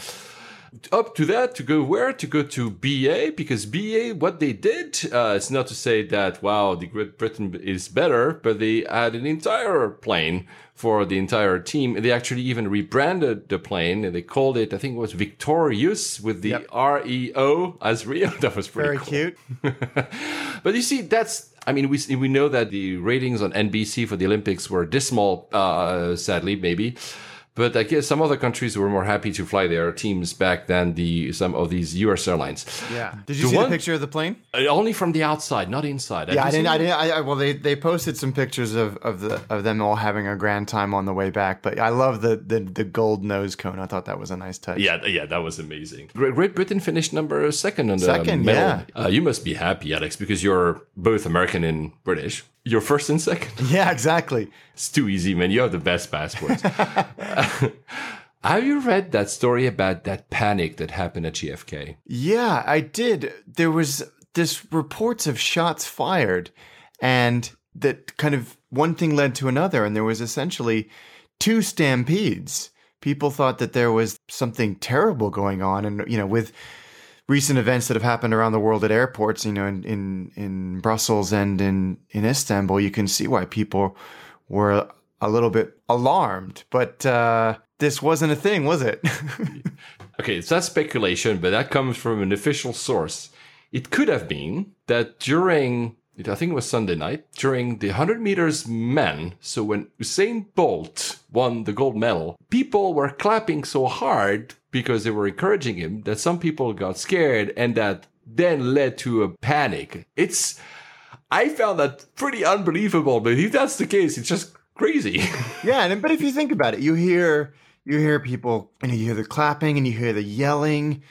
Up to that, to go where? To go to BA, because BA, what they did, uh, it's not to say that, wow, the Great Britain is better, but they had an entire plane for the entire team. They actually even rebranded the plane and they called it, I think it was Victorious with the Yep. R E O as Rio. *laughs* That was pretty Very cool. cute. *laughs* But you see, that's. I mean, we we know that the ratings on NBC for the Olympics were dismal, uh, sadly, maybe. But I guess some other countries were more happy to fly their teams back than the some of these U.S. airlines. Yeah. Did you The see one- the picture of the plane? Uh, Only from the outside, not inside. Yeah, I didn't. I didn't. I, I, well, they, they posted some pictures of, of the of them all having a grand time on the way back. But I love the the, the gold nose cone. I thought that was a nice touch. Yeah, yeah, that was amazing. Great, Great Britain finished number second on the Second, medal. yeah. Uh, you must be happy, Alex, because you're both American and British. You're first and second. *laughs* Yeah, exactly. It's too easy, man. You have the best passports. *laughs* *laughs* have you read that story about that panic that happened at JFK? Yeah, I did. There was this reports of shots fired, and that kind of one thing led to another, and there was essentially two stampedes. People thought that there was something terrible going on, and you know, with recent events that have happened around the world at airports, you know, in in, in Brussels and in in Istanbul, you can see why people were a little bit alarmed. But uh, this wasn't a thing, was it? *laughs* Okay, it's not speculation, but that comes from an official source. It could have been that during, I think it was Sunday night, during the 100 meters men, so when Usain Bolt won the gold medal, people were clapping so hard because they were encouraging him that some people got scared and that then led to a panic. It's, I found that pretty unbelievable, but if that's the case, it's just crazy. *laughs* Yeah, and but if you think about it, you hear you hear people and you hear the clapping and you hear the yelling.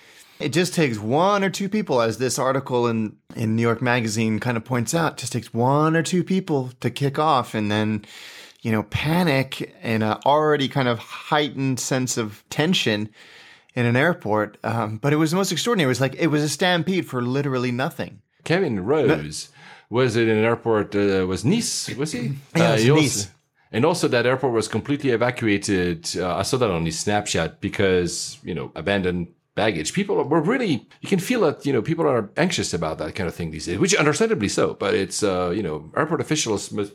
It just takes one or two people, as this article in in New York Magazine kind of points out, just takes one or two people to kick off, and then you know panic and a already kind of heightened sense of tension in an airport. Um, but it was the most extraordinary. It was like it was a stampede for literally nothing. Kevin Rose was it in an airport? Uh, was Nice? Was he? *clears throat* Yeah, Uh, it was he also- Nice. and also, that airport was completely evacuated. Uh, I saw that on his Snapchat because you know abandoned baggage. People were really. You can feel that you know people are anxious about that kind of thing these days, which understandably so. But it's uh, you know airport officials, must,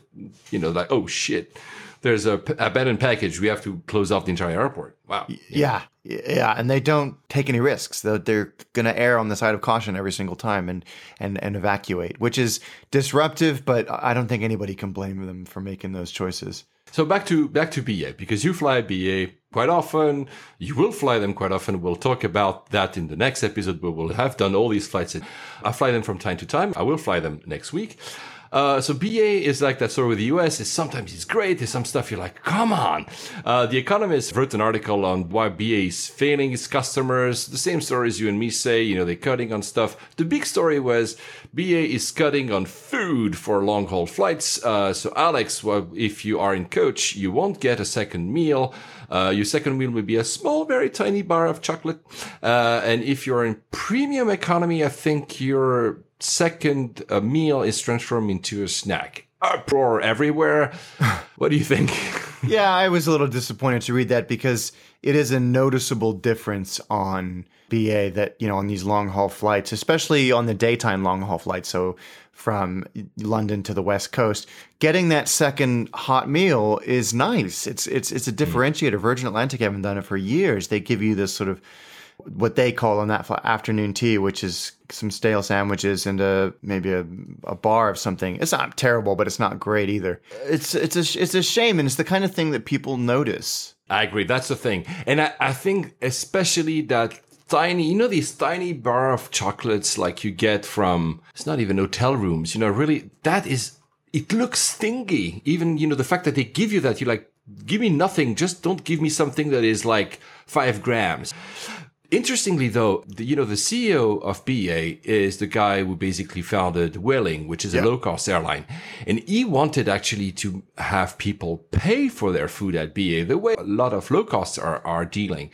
you know, like oh shit, there's a p- abandoned package. We have to close off the entire airport. Wow. Yeah, yeah, and they don't take any risks. They're, they're going to err on the side of caution every single time and and and evacuate, which is disruptive. But I don't think anybody can blame them for making those choices. So back to back to BA because you fly BA quite often. You will fly them quite often. We'll talk about that in the next episode. But we'll have done all these flights. I fly them from time to time. I will fly them next week. Uh, so BA is like that story with the US. Is sometimes it's great. There's some stuff you're like, come on. Uh, the Economist wrote an article on why BA is failing its customers. The same stories you and me say. You know, they're cutting on stuff. The big story was BA is cutting on food for long haul flights. Uh, so Alex, well, if you are in coach, you won't get a second meal. Uh, your second meal will be a small, very tiny bar of chocolate. Uh, and if you're in premium economy, I think your second uh, meal is transformed into a snack. Uproar everywhere. *sighs* what do you think? *laughs* yeah, I was a little disappointed to read that because it is a noticeable difference on BA that, you know, on these long haul flights, especially on the daytime long haul flights. So from London to the West Coast, getting that second hot meal is nice. It's it's it's a hmm. differentiator. Virgin Atlantic haven't done it for years. They give you this sort of what they call on that afternoon tea, which is some stale sandwiches and a maybe a, a bar of something. It's not terrible, but it's not great either. It's it's a it's a shame, and it's the kind of thing that people notice. I agree. That's the thing. And I, I think especially that tiny, you know, these tiny bar of chocolates like you get from, it's not even hotel rooms, you know, really, that is, it looks stingy. Even, you know, the fact that they give you that, you're like, give me nothing. Just don't give me something that is like five grams. Interestingly, though, the, you know, the CEO of BA is the guy who basically founded Vueling, which is a low cost airline. And he wanted actually to have people pay for their food at BA the way a lot of low costs are, are dealing.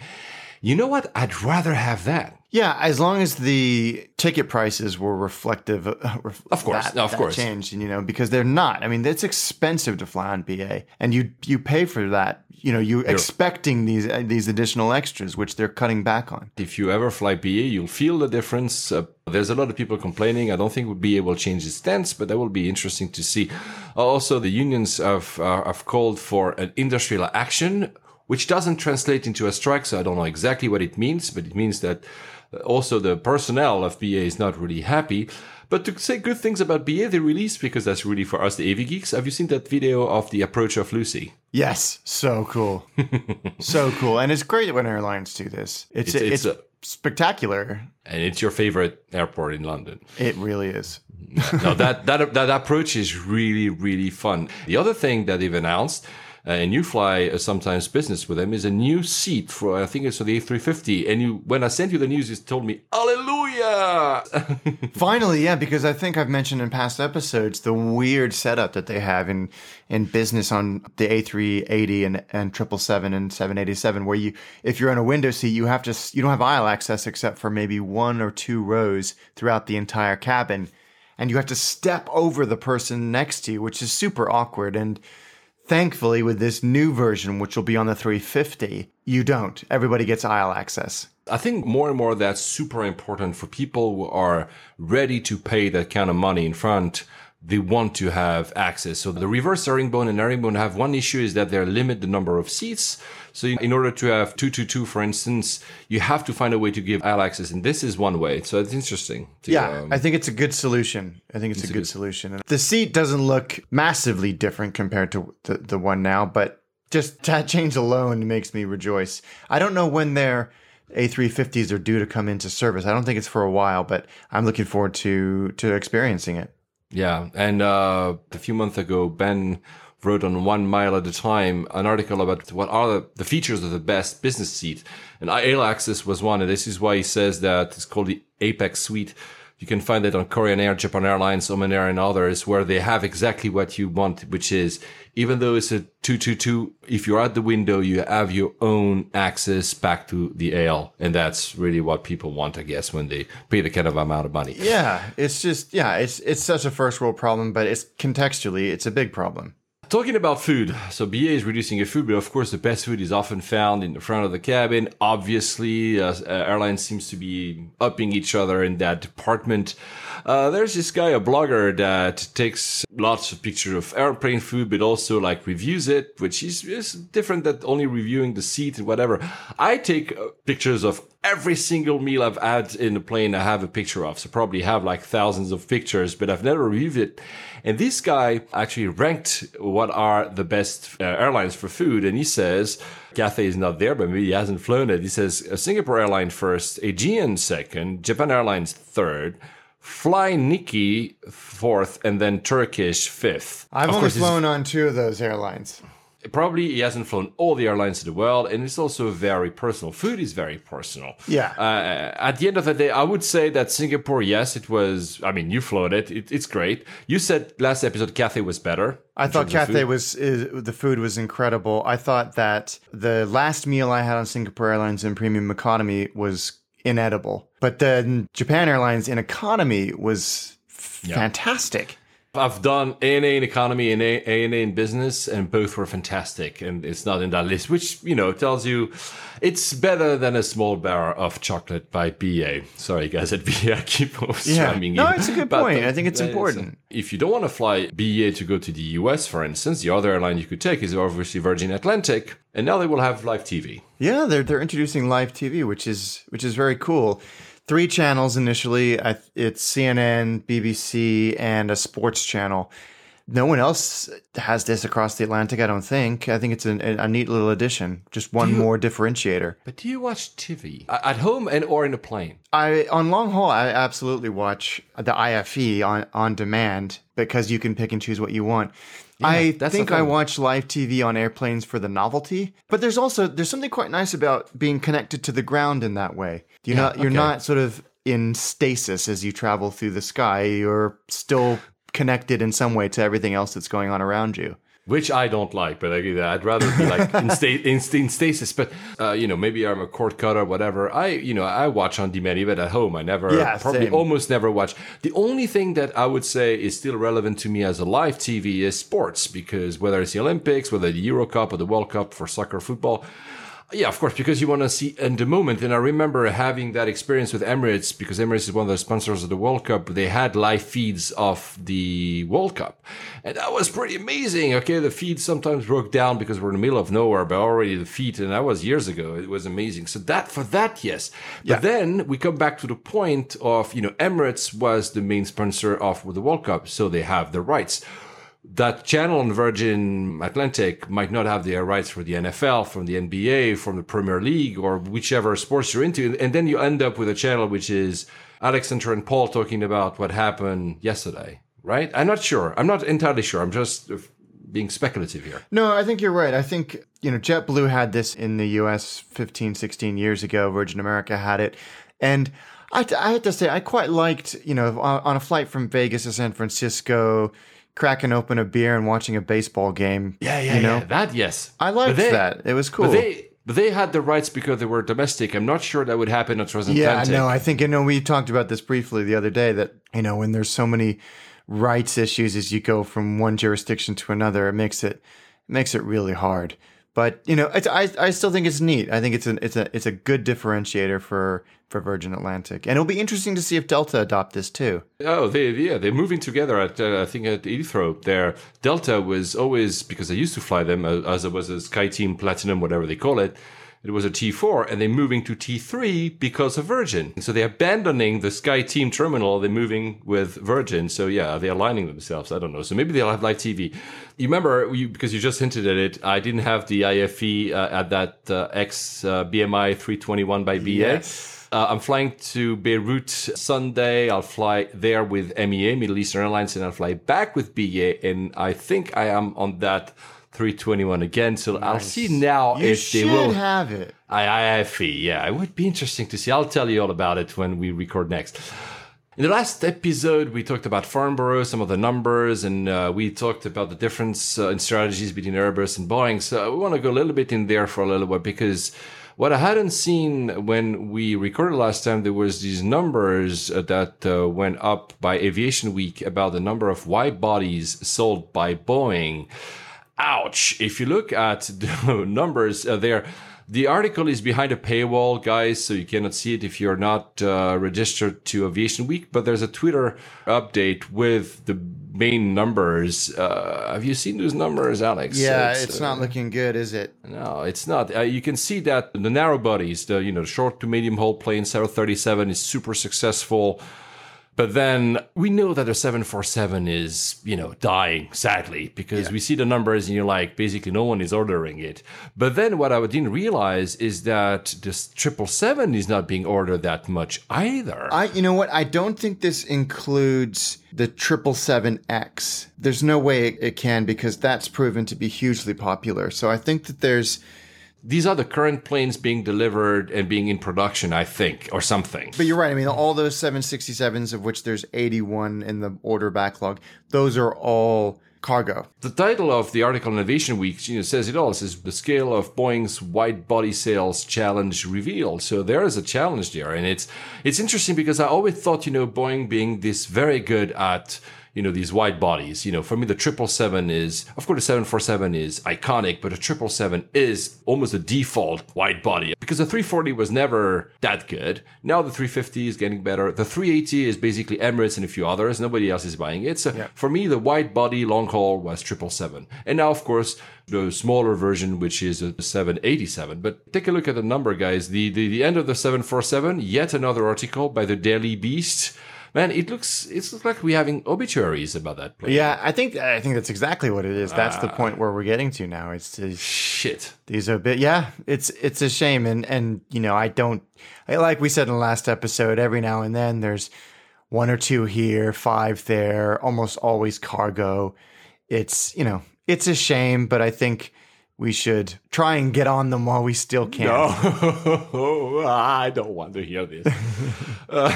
You know what? I'd rather have that. Yeah, as long as the ticket prices were reflective *laughs* of, Of course, that, of that course. change, you know, because they're not. I mean, it's expensive to fly on BA, and you you pay for that. You know, you're expecting these uh, these additional extras, which they're cutting back on. If you ever fly BA, you'll feel the difference. Uh, there's a lot of people complaining. I don't think BA will change its stance, but that will be interesting to see. Also, the unions have, uh, have called for an industrial action, which doesn't translate into a strike. So I don't know exactly what it means, but it means that uh, also the personnel of BA is not really happy. But to say good things about BA, they released because that's really for us, the AV geeks. Have you seen that video of the approach of Lucy? Yes, so cool, *laughs* so cool, and it's great when airlines do this. It's It's- it's, it's a- spectacular. And it's your favorite airport in London. It really is. no, that, that that approach is really really fun. The other thing that they've announced, uh, and you fly uh, sometimes business with them, is a new seat for I think it's for the A350. And you, when I sent you the news, you told me, "Hallelujah!" *laughs* Finally, yeah, because I think I've mentioned in past episodes the weird setup that they have in in business on the A380 and and 777 and 787, where you if you're in a window seat, you have to you don't have aisle access except for maybe one or two rows throughout the entire cabin, and you have to step over the person next to you, which is super awkward. And thankfully, with this new version, which will be on the 350, you don't. Everybody gets aisle access. I think more and more that's super important for people who are ready to pay that kind of money in front. They want to have access. So the reverse herringbone and herringbone have one issue is that they limit the number of seats. So in order to have 222, for instance, you have to find a way to give aisle access. And this is one way. So it's interesting. To, Yeah, um, I think it's a good solution. I think it's, a good solution. And The seat doesn't look massively different compared to the, the one now, but just that *laughs* change alone makes me rejoice. I don't know when their A350s are due to come into service. I don't think it's for a while, but I'm looking forward to to experiencing it. Yeah, and uh, a few months ago, Ben wrote on One Mile at a Time an article about what are the, the features of the best business seat, and Access was one, and this is why he says that it's called the Apex Suite. You can find it on Korean Air, Japan Airlines, Oman Air, and others, where they have exactly what you want, which is even though it's a 222, if you're at the window, you have your own access back to the AL. And that's really what people want, I guess, when they pay the kind of amount of money. Yeah, it's just yeah, it's it's such a first world problem, but it's contextually it's a big problem. Talking about food, so BA is reducing your food, but of course the best food is often found in the front of the cabin. Obviously, uh, airlines seems to be upping each other in that department. Uh, there's this guy, a blogger, that takes lots of pictures of airplane food, but also like reviews it, which is, is different than only reviewing the seat and whatever. I take uh, pictures of every single meal I've had in the plane. I have a picture of, so probably have like thousands of pictures, but I've never reviewed it. And this guy actually ranked what are the best uh, airlines for food. And he says, Cathay is not there, but maybe he hasn't flown it. He says Singapore Airlines first, Aegean second, Japan Airlines third, Fly Niki fourth, and then Turkish fifth. I've Of only flown on two of those airlines. Probably he hasn't flown all the airlines in the world and it's also very personal food is very personal Yeah. uh, at the end of the day i would say that singapore yes it was i mean you flown it, it it's great you said last episode cathay was better I thought Cathay was is, the food was incredible. I thought that the last meal I had on Singapore Airlines in premium economy was inedible, but then Japan Airlines in economy was f- fantastic. I've done ANA in economy and A- ANA in business, and both were fantastic. And it's not in that list, which you know tells you it's better than a small bar of chocolate by BA. Sorry, guys at *laughs* BA, I keep Yeah. slamming No, you. it's a good But, point. uh, I think it's important. if you don't want to fly BA to go to the US, for instance, the other airline you could take is obviously Virgin Atlantic, and now they will have live TV. Yeah, they're they're introducing live TV, which is which is very cool. Three channels initially. It's CNN, BBC, and a sports channel. No one else has this across the Atlantic. I don't think. I think it's an, a neat little addition. Just one more differentiator. But do you watch TV at home and or in a plane? I on long haul, I absolutely watch the IFE on on demand because you can pick and choose what you want. I think I watch live TV on airplanes for the novelty, but there's also there's something quite nice about being connected to the ground in that way. You're not you're okay. not sort of in stasis as you travel through the sky. You're still connected in some way to everything else that's going on around you. which I don't like, but I, I'd rather be like in, *laughs* sta- in, in stasis. But uh, you know, maybe I'm a cord cutter, whatever. I, you know, I watch on demand even at home. I never, Yeah, probably same. almost never watch. The only thing that I would say is still relevant to me as a live TV is sports, because whether it's the Olympics, whether the Euro Cup or the World Cup for soccer, football. Yeah, of course, because you want to see in the moment. And I remember having that experience with Emirates because Emirates is one of the sponsors of the World Cup. They had live feeds of the World Cup. And that was pretty amazing. Okay, the feed sometimes broke down because we're in the middle of nowhere, but already the feed, and that was years ago. It was amazing. So that for that, yes. But then we come back to the point of, you know, Emirates was the main sponsor of the World Cup, so they have the rights that channel on Virgin Atlantic might not have the rights for the NFL, from the NBA, from the Premier League, or whichever sports you're into. And then you end up with a channel which is Alexander and Paul talking about what happened yesterday, right? I'm not sure. I'm not entirely sure. I'm just being speculative here. No, I think you're right. I think, you know, JetBlue had this in the US 15, 16 years ago. Virgin America had it. And I, I had to say, I quite liked, you know, on a flight from Vegas to San Francisco, cracking open a beer and watching a baseball game. Yeah, yeah, you know? yeah. That, yes. I liked they- that. It was cool. But they, but they had the rights because they were domestic. I'm not sure that would happen on transatlantic. Yeah, no, I think you know we talked about this briefly the other day that you know when there's so many rights issues as you go from one jurisdiction to another, it makes it, it makes it really hard. But you know, I I still think it's neat. I think it's an it's a it's a good differentiator for for Virgin Atlantic, and it'll be interesting to see if Delta adopt this too. Oh, they yeah, they're moving together at uh, I think at Heathrow. Their Delta was always because I used to fly them uh, as it was a SkyTeam Platinum, whatever they call it. It was a T4, and they're moving to T3 because of Virgin. And So they're abandoning the SkyTeam terminal. They're moving with Virgin. So yeah, they're aligning themselves. I don't know. So maybe they'll have live TV. You remember you, because you just hinted at it. I didn't have the IFE uh, at that uh, X uh, BMI 321 by BA. Yes. Uh, I'm flying to Beirut Sunday. I'll fly there with MEA, Middle Eastern Airlines, and I'll fly back with BA. And I think I am on that 321 again. So I'll see now You if they will. have it. I, IFE, yeah, it would be interesting to see. I'll tell you all about it when we record next. In the last episode, we talked about Farnborough, some of the numbers, and uh, we talked about the difference uh, in strategies between Airbus and Boeing. So we want to go a little bit in there for a little bit because what I hadn't seen when we recorded last time, there was these numbers uh, that uh, went up by Aviation Week about the number of wide bodies sold by Boeing. Ouch! If you look at *laughs* the numbers uh, there, the article is behind a paywall, guys, so you cannot see it if you're not uh, registered to Aviation Week. But there's a Twitter update with the main numbers. Uh, have you seen those numbers, Alex? Yeah, It's, it's uh, not looking good, is it? no, it's not. Uh, you can see that the narrow bodies, the you know short to medium hull plane 737 is super successful. But then we know that the 747 is, you know, dying, sadly, because we see the numbers and you're like, basically no one is ordering it. But then what I didn't realize is that this 777 is not being ordered that much either. I, you know what? I don't think this includes the triple seven X. There's no way it, it can because that's proven to be hugely popular. So I think that there's, These are the current planes being delivered and being in production, I think, or something. but you're right. I mean, all those 767s, of which there's 81 in the order backlog, those are all cargo. The title of the article in Aviation Week you know, says it all. It says the scale of Boeing's wide body sales challenge revealed. So there is a challenge there, and it's it's interesting because I always thought you know Boeing being this very good at you know these wide bodies. You know, for me the triple seven is of course the seven four seven is iconic, but a triple seven is almost a default wide body because the 340 was never that good. Now the 350 is getting better. The 380 is basically Emirates and a few others. Nobody else is buying it. So for me, the wide body long haul was triple seven, and now of course the smaller version, which is a 787. But take a look at the number, guys. The the, the end of the 747. Yet another article by the Daily Beast. Man, it looks it looks like we're having obituaries about that place. Yeah, I think I think that's exactly what it is. That's Ah. the point where we're getting to now. It's Shit. these are bit. Yeah, it's it's a shame, and and you know I don't like we said in the last episode. Every now and then there's one or two here, five there, almost always cargo. It's you know it's a shame, but I think we should try and get on them while we still can. No, *laughs* I don't want to hear this. *laughs* uh,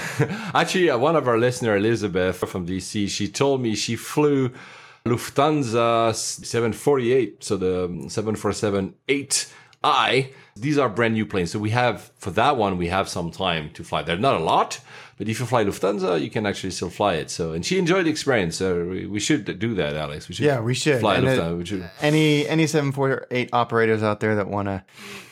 actually, uh, one of our listener, Elizabeth from DC, she told me she flew Lufthansa 748, so the 747-8I. These are brand new planes, so we have for that one we have some time to fly. They're not a lot, but if you fly Lufthansa, you can actually still fly it. So, and she enjoyed the experience. So we, we should do that, Alex. We should. Yeah, we should. fly And it- Lufthansa. we should. Any any seven four eight operators out there that want to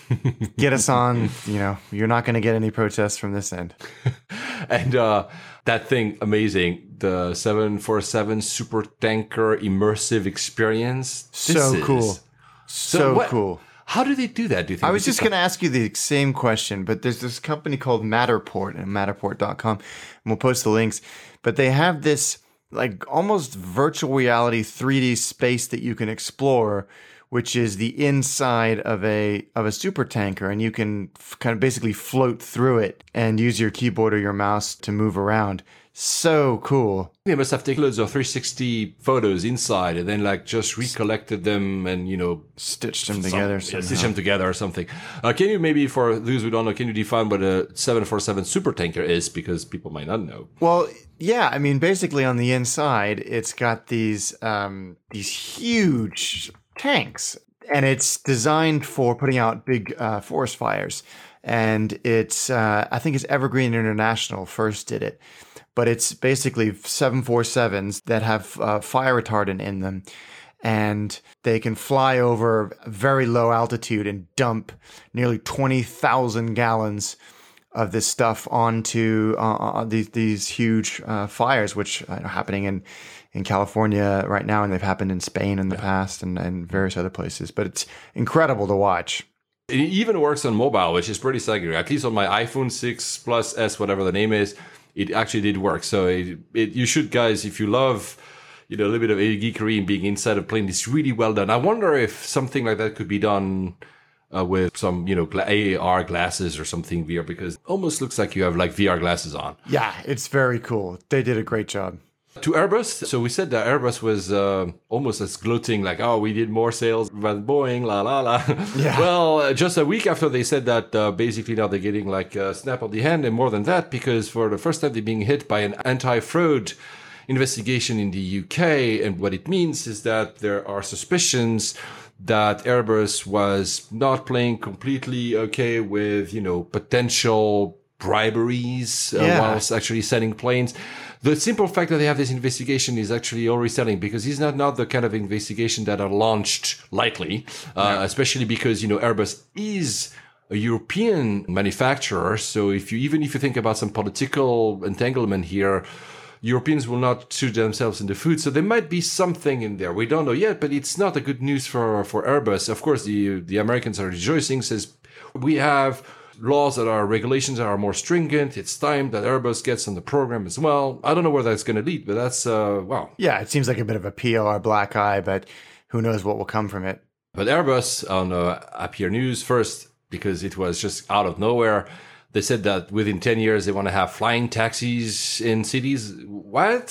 *laughs* get us on, you know, you're not going to get any protests from this end. *laughs* and uh, that thing amazing the 747 super tanker immersive experience So cool. So, what- cool. How do they do that do you think I was just going to ask you the same question, but there's this company called Matterport and matterport.com, and we'll post the links. But they have this like almost virtual reality 3D space that you can explore, which is the inside of a of a super tanker, and you can f- kind of basically float through it and use your keyboard or your mouse to move around. So cool. they must have taken loads of 360 photos inside and then like just recollected them and you know Stitched them some- together. yeah, somehow. stitch them together or something uh, can you maybe for those who don't know can you define what a 747 super tanker is because people might not know Well, yeah, I mean, basically on the inside, it's got these um, these huge tanks, and it's designed for putting out big uh, forest fires. And it's, uh, I think it's Evergreen International first did it, but it's basically 747s that have uh, fire retardant in them. And they can fly over very low altitude and dump nearly 20,000 gallons of this stuff onto uh, uh, these these huge uh, fires, which are happening in in California right now, and they've happened in Spain in the past and, and various other places. But it's incredible to watch. It even works on mobile, which is pretty staggering. At least on my iPhone 6 Plus S, whatever the name is, it actually did work. So it, it, you should, guys, if you love, you know, a little bit of geekery and being inside a plane, it's really well done. I wonder if something like that could be done uh, with some, you know, AR glasses or something VR, because almost looks like you have like VR glasses on. Yeah, it's very cool. They did a great job. To Airbus, so we said that Airbus was uh, almost as gloating, like, oh, we did more sales than Boeing, la la la. *laughs* Yeah. well, uh, just a week after they said that, uh, basically now they're getting like a snap of the hand, and more than that, because for the first time they're being hit by an anti-fraud investigation in the UK, and what it means is that there are suspicions that Airbus was not playing completely okay with, you know, potential briberies uh, Yeah. whilst actually selling planes. The simple fact that they have this investigation is actually already selling because it's not, not the kind of investigation that are launched lightly, uh, especially because, you know, Airbus is a European manufacturer. So if you, even if you think about some political entanglement here, Europeans will not shoot themselves in the foot. So there might be something in there. We don't know yet, but it's not a good news for, for Airbus. Of course, the, the Americans are rejoicing, says we have laws that are regulations that are more stringent. It's time that Airbus gets on the program as well. I don't know where that's going to lead, but that's, uh, wow. Yeah, it seems like a bit of a PR black eye, but who knows what will come from it. But Airbus on uh, Appier News first, because it was just out of nowhere, they said that within 10 years they want to have flying taxis in cities. What?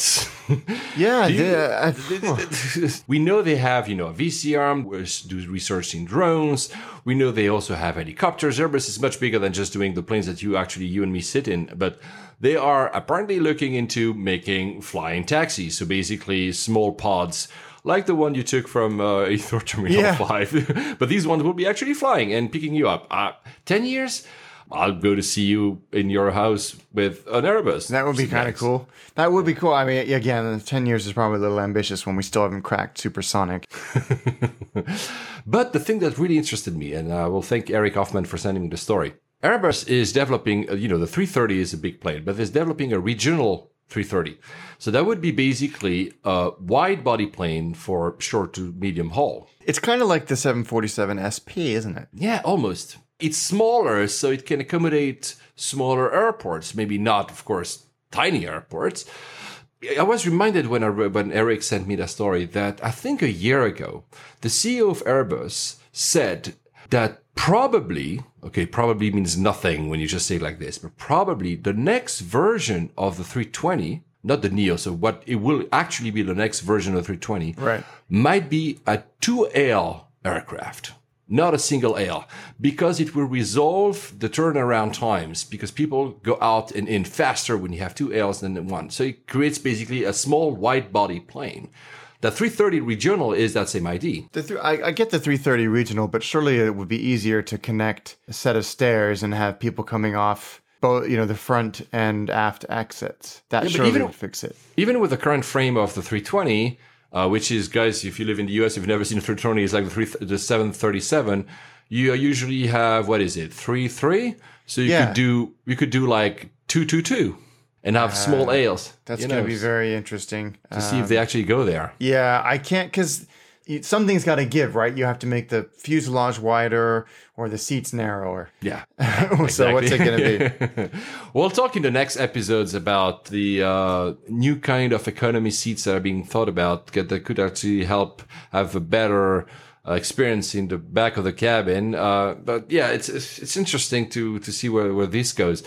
*laughs* Yeah, you- the- I- *laughs* *laughs* we know they have, you know, a VC arm, which do research in drones. We know they also have helicopters. Airbus is much bigger than just doing the planes that you actually, you and me sit in. But they are apparently looking into making flying taxis. So basically small pods like the one you took from uh, Heathrow Terminal Yeah. 5. but these ones will be actually flying and picking you up. Uh, 10 years? I'll go to see you in your house with an Airbus. that would be kind of cool. That would be cool. I mean, again, 10 years is probably a little ambitious when we still haven't cracked supersonic. *laughs* But the thing that really interested me, and I will thank Eric Hoffman for sending me the story. Airbus is developing, uh, you know, the 330 is a big plane, but it's developing a regional 330. So that would be basically a wide body plane for short to medium haul. It's kind of like the 747 SP, isn't it? Yeah, almost. It's smaller, so it can accommodate smaller airports. Maybe not, of course, tiny airports. I was reminded when I, when Eric sent me the story that I think a year ago, the CEO of Airbus said that probably, okay, probably means nothing when you just say it like this, but probably the next version of the 320, not the Neo, so what it will actually be the next version of the 320, Right. might be a 2L aircraft, not a single L, because it will resolve the turnaround times because people go out and in faster when you have two Ls than one. So it creates basically a small wide body plane. The 330 regional is that same ID. The th- I, I get the 330 regional, but surely it would be easier to connect a set of stairs and have people coming off both, you know, the front and aft exits. That but surely even- would fix it. even with the current frame of the 320, uh, which is, guys, if you live in the US, if you've never seen a 320, it's like the, three, the 737. You usually have what is it, three three? So you Yeah. could do you could do like two two two, and have small Ales. That's going to be very interesting. to see if they actually go there. Yeah, I can't because something's got to give, right? You have to make the fuselage wider or the seats narrower. Yeah. *laughs* so what's it going to be? *laughs* We'll talk in the next episodes about the uh, new kind of economy seats that are being thought about that could actually help have a better uh, experience in the back of the cabin. Uh, but yeah, it's, it's it's interesting to to see where where this goes.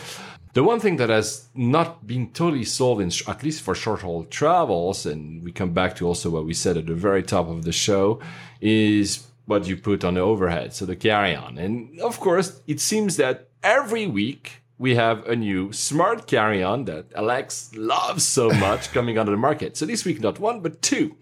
The one thing that has not been totally solved, in, sh- at least for short haul travels, and we come back to also what we said at the very top of the show, is what you put on the overhead, so the carry on. And of course, it seems that every week we have a new smart carry on that Alex loves so much coming onto the market. So this week, not one, but two.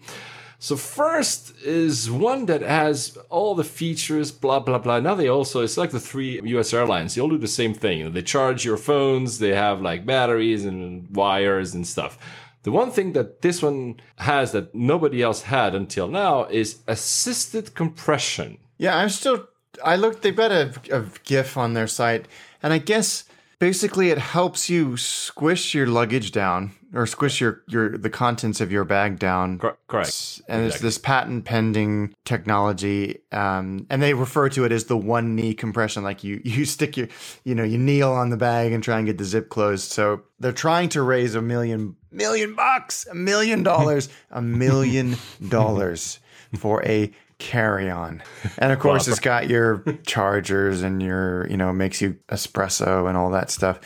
So first is one that has all the features, blah blah blah. Now they also it's like the three U.S. airlines. They all do the same thing. They charge your phones. They have like batteries and wires and stuff. The one thing that this one has that nobody else had until now is assisted compression. Yeah, I'm still. I looked. They've got a, a GIF on their site, and I guess basically it helps you squish your luggage down or squish your your the contents of your bag down. Cor- correct. And it's this patent pending technology, um, and they refer to it as the one knee compression. Like you, you stick your, you know, you kneel on the bag and try and get the zip closed. So they're trying to raise a million, million bucks, a million dollars, a million *laughs* dollars for a carry on. And of course, it's got your chargers and your, you know, makes you espresso and all that stuff.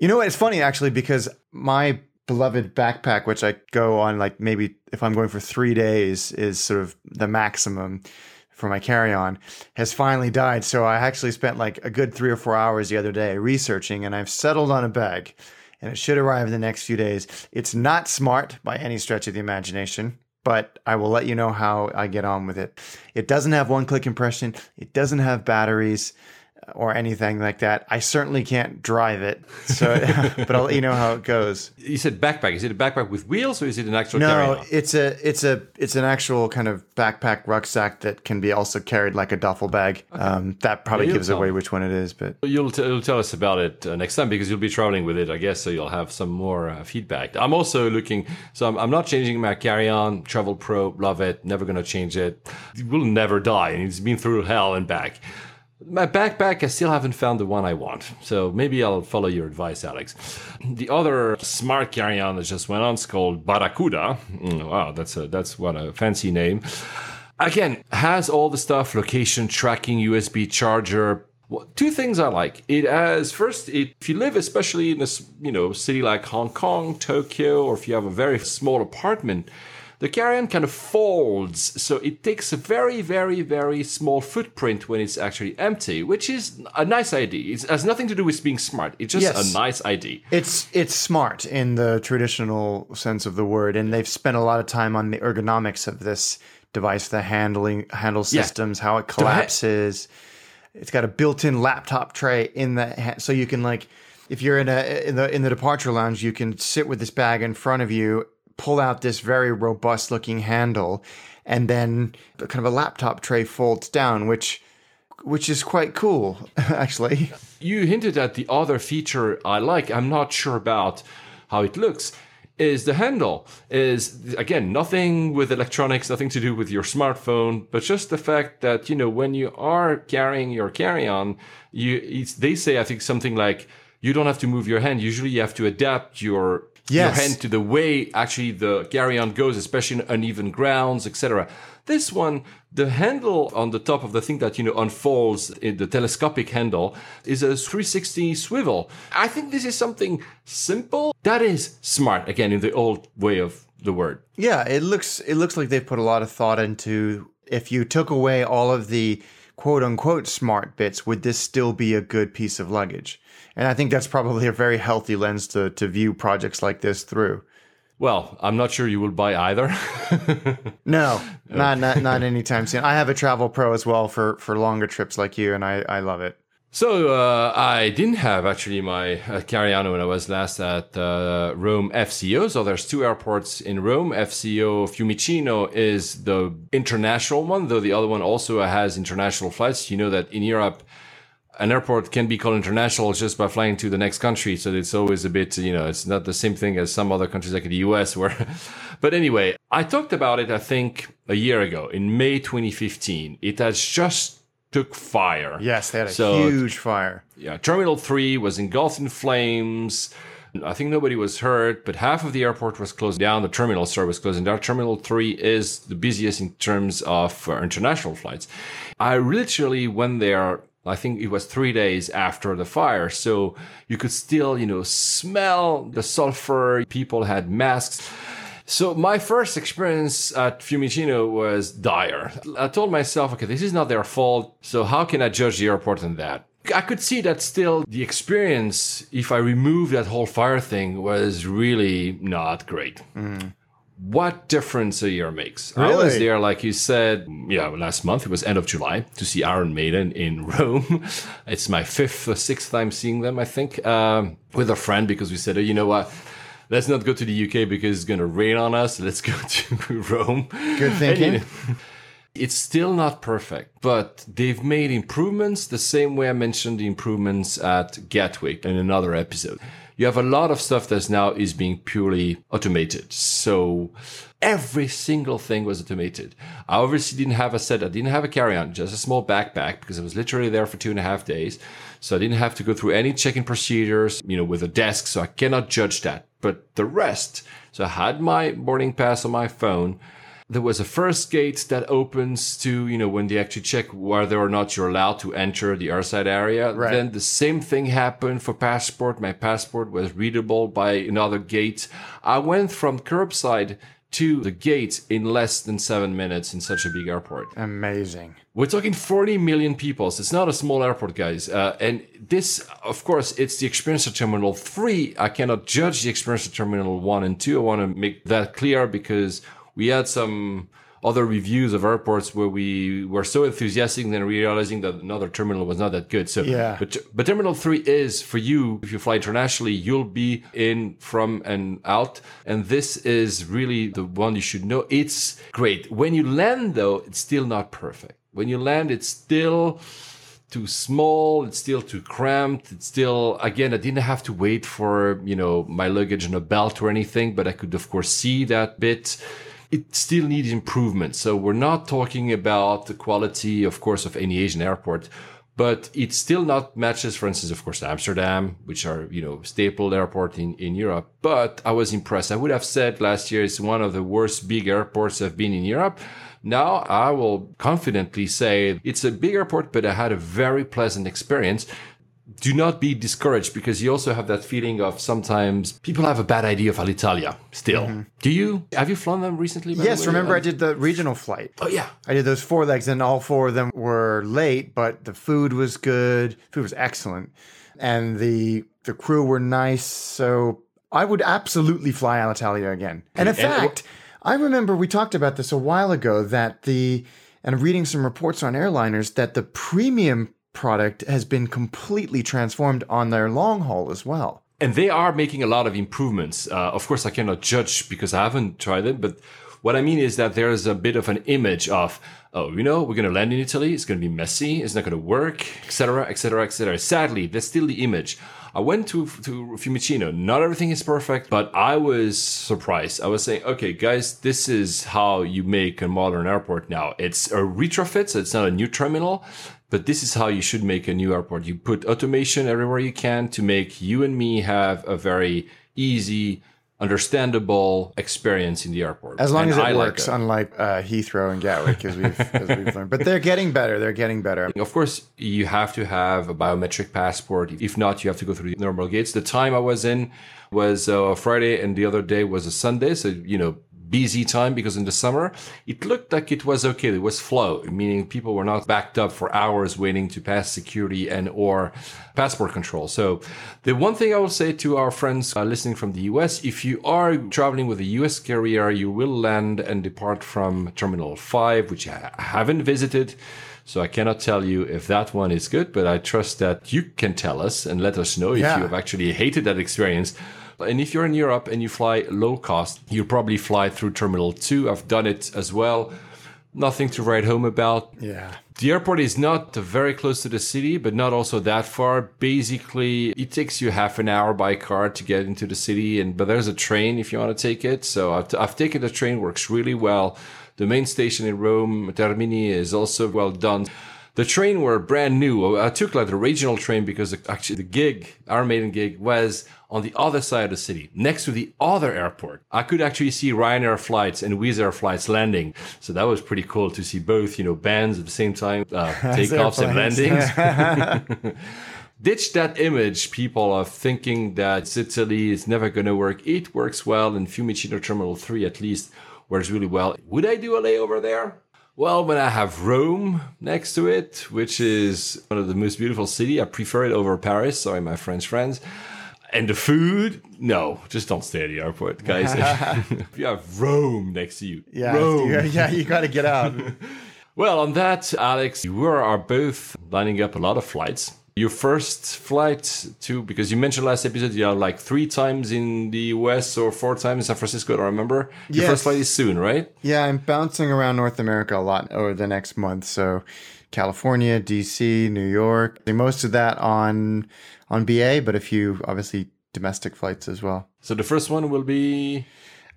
You know what? It's funny actually because my beloved backpack, which I go on like maybe if I'm going for three days, is sort of the maximum for my carry on, has finally died. So I actually spent like a good three or four hours the other day researching and I've settled on a bag and it should arrive in the next few days. It's not smart by any stretch of the imagination. But I will let you know how I get on with it. It doesn't have one click compression. It doesn't have batteries or anything like that. I certainly can't drive it. So, *laughs* but I'll let you know how it goes. You said backpack. Is it a backpack with wheels or is it an actual No, carry-on? it's a it's a it's an actual kind of backpack rucksack that can be also carried like a duffel bag. Um, that probably you'll gives away me. which one it is, but You'll, t- you'll tell us about it uh, next time because you'll be traveling with it, I guess. So you'll have some more uh, feedback. I'm also looking, so I'm, I'm not changing my carry on. Travelpro, love it. Never going to change it. It will never die. And it's been through hell and back. My backpack, I still haven't found the one I want. So maybe I'll follow your advice, Alex. The other smart carry on that just went on is called Barracuda. Mm, wow, that's a, that's what a fancy name. Again, has all the stuff location tracking, USB charger. Two things I like. It has first, it, if you live especially in a you know city like Hong Kong, Tokyo, or if you have a very small apartment, the carry-on kind of folds, so it takes a very, very, very small footprint when it's actually empty, which is a nice idea. It has nothing to do with being smart. It's just Yes. a nice idea. it's it's smart in the traditional sense of the word, and they've spent a lot of time on the ergonomics of this device, the handling handle systems, how it collapses. It's got a built-in laptop tray in the ha- so you can like if you're in a in the in the departure lounge, you can sit with this bag in front of you, pull out this very robust looking handle, and then kind of a laptop tray folds down, which which is quite cool *laughs* actually. you hinted at the other feature I like. I'm not sure about how it looks. Is the handle is again nothing with electronics, nothing to do with your smartphone, but just the fact that you know when you are carrying your carry-on, you they say I think something like you don't have to move your hand. Usually you have to adapt your your hand to the way actually the carry-on goes, especially in uneven grounds, etc. This one, the handle on the top of the thing that you know unfolds in the telescopic handle is a 360 swivel. I think this is something simple that is smart. Again, in the old way of the word. Yeah, it looks it looks like they've put a lot of thought into if you took away all of the quote unquote smart bits, would this still be a good piece of luggage? And I think that's probably a very healthy lens to to view projects like this through. Well, I'm not sure you will buy either. *laughs* No, *laughs* not not not anytime soon. I have a Travelpro as well for for longer trips like you, and I I love it. So uh, I didn't have actually my uh, carry-on when I was last at uh, Rome FCO. So there's two airports in Rome. FCO Fiumicino is the international one, though the other one also has international flights. You know that in Europe, an airport can be called international just by flying to the next country. So it's always a bit, you know, it's not the same thing as some other countries like the US where, *laughs* but anyway, I talked about it, I think a year ago in May 2015. It has just took fire. Yes, they had a So- huge fire. Yeah, Terminal 3 was engulfed in flames. I think nobody was hurt, but half of the airport was closed down. The terminal, was closing down. Terminal 3 is the busiest in terms of uh, international flights. I literally went there, I think it was three days after the fire. So you could still, you know, smell the sulfur. People had masks. So my first experience at Fiumicino was dire. I told myself, okay, this is not their fault. So how can I judge the airport on that? I could see that still the experience, if I remove that whole fire thing, was really not great. Mm. What difference a year makes. I was there, like you said, yeah, last month. It was end of July to see Iron Maiden in *laughs* Rome. it's my fifth or sixth time seeing them, I think, um, with a friend because we said, oh, you know what? Let's not go to the UK because it's going to rain on us. Let's *laughs* go to *laughs* Rome. Good thinking. And, you know, it's still not perfect, but they've made improvements the same way I mentioned the improvements at Gatwick in another episode. You have a lot of stuff that's now is being purely automated. So every single thing was automated. I obviously didn't have a set. I didn't have a carry-on, just a small backpack because I was literally there for two and a half days. So I didn't have to go through any check-in procedures, you know, with a desk. So I cannot judge that. But the rest, so I had my boarding pass on my phone there was a first gate that opens to you know when they actually check whether or not you're allowed to enter the airside area Right. then the same thing happened for passport my passport was readable by another gate i went from curbside to the gate in less than seven minutes in such a big airport Amazing. we're talking 40 million people. So it's not a small airport, guys. Uh, and this, of course, it's the experience of Terminal 3. I cannot judge the experience of Terminal 1 and 2. I want to make that clear because we had some other reviews of airports where we were so enthusiastic and then realizing that another terminal was not that good. So, Yeah. but, but Terminal 3 is for you, if you fly internationally, you'll be in, from, and out. And this is really the one you should know. It's great. When you land, though, it's still not perfect. When you land, it's still too small. It's still too cramped. It's still, again, I didn't have to wait for, you know, my luggage on a belt or anything, but I could, of course, see that bit. It still needs improvement. So we're not talking about the quality, of course, of any Asian airport, but it still not matches, for instance, of course, Amsterdam, which are, you know, staple airport in, in Europe. But I was impressed. I would have said last year it's one of the worst big airports I've been in Europe. Now I will confidently say it's a big airport, but I had a very pleasant experience. Do not be discouraged because you also have that feeling of sometimes people have a bad idea of Alitalia still. Mm-hmm. Do you? Have you flown them recently? Yes, remember I um, did the regional flight. Oh, yeah. I did those four legs, and all four of them were late, but the food was good. Food was excellent, and the the crew were nice. So I would absolutely fly Alitalia again. And in And- fact, I remember we talked about this a while ago that the and I'm reading some reports on airliners that the premium product has been completely transformed on their long haul as well. and they are making a lot of improvements. Uh, of course, I cannot judge because I haven't tried it, but what I mean is that there's a bit of an image of, oh, you know, we're going to land in Italy. It's going to be messy. It's not going to work, etc., etc., etc. Sadly, that's still the image. I went to to Fiumicino. Not everything is perfect, but I was surprised. I was saying, okay, guys, this is how you make a modern airport now. It's a retrofit, so it's not a new terminal. But this is how you should make a new airport. You put automation everywhere you can to make you and me have a very easy, understandable experience in the airport. As long And as it I works, that. unlike uh, Heathrow and Gatwick, as we've, as we've learned. But they're getting better. They're getting better. Of course, you have to have a biometric passport. If not, you have to go through the normal gates. The time I was in was uh, Friday, and the other day was a Sunday. So, you know, busy time because in the summer, it looked like it was okay. It was flow, meaning people were not backed up for hours waiting to pass security and or passport control. So the one thing I will say to our friends uh, listening from the US, if you are traveling with a US carrier, you will land and depart from Terminal 5, which I haven't visited. So I cannot tell you if that one is good, but I trust that you can tell us and let us know if Yeah. you have actually hated that experience. And if you're in Europe and you fly low cost, you probably fly through Terminal 2. I've done it as well. Nothing to write home about. Yeah. The airport is not very close to the city, but not also that far. Basically, it takes you half an hour by car to get into the city, and but there's a train if you want to take it. So I've, I've taken the train; works really well. The main station in Rome, Termini, is also well done. The train were brand new. I took like the regional train because actually the gig, Iron Maiden gig, was on the other side of the city, next to the other airport. I could actually see Ryanair flights and Wizz Air flights landing. So that was pretty cool to see both, you know, bands at the same time, uh, *laughs* takeoffs and landings. *laughs* *laughs* Ditch that image, people, of thinking that Sicily is never going to work. It works well, in Fiumicino Terminal 3 at least works really well. Would I do a layover there? Well, when I have Rome next to it, which is one of the most beautiful city, I prefer it over Paris. Sorry, my French friends. And the food, no, just don't stay at the airport, guys. *laughs* if you have Rome next to you, Yeah. Rome. you- yeah. You got to get out. *laughs* Well, on that, Alex, you are both lining up a lot of flights. Your first flight to, because you mentioned last episode, you are like three times in the US or four times in San Francisco, I don't remember. Your Yes. first flight is soon, right? Yeah, I'm bouncing around North America a lot over the next month. So, California, DC, New York. Most of that on on BA, but a few obviously domestic flights as well. So the first one will be.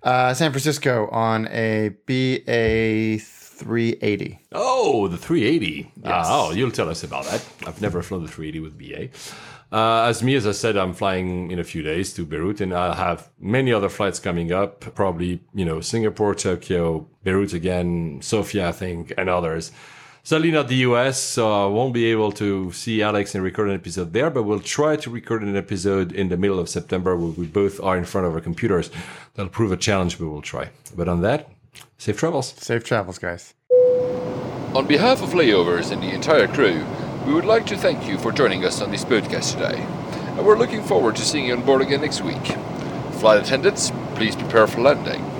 Uh, San Francisco on a BA 380. Oh, the 380. Ah, oh, you'll tell us about that. I've never flown the 380 with BA. Uh, as me, as I said, I'm flying in a few days to Beirut, and I'll have many other flights coming up. Probably, you know, Singapore, Tokyo, Beirut again, Sofia, I think, and others. Sadly, not the US, so I won't be able to see Alex and record an episode there, but we'll try to record an episode in the middle of September where we both are in front of our computers. That'll prove a challenge, but we'll try. But on that, safe travels. Safe travels, guys. On behalf of Layovers and the entire crew, we would like to thank you for joining us on this podcast today, and we're looking forward to seeing you on board again next week. Flight attendants, please prepare for landing.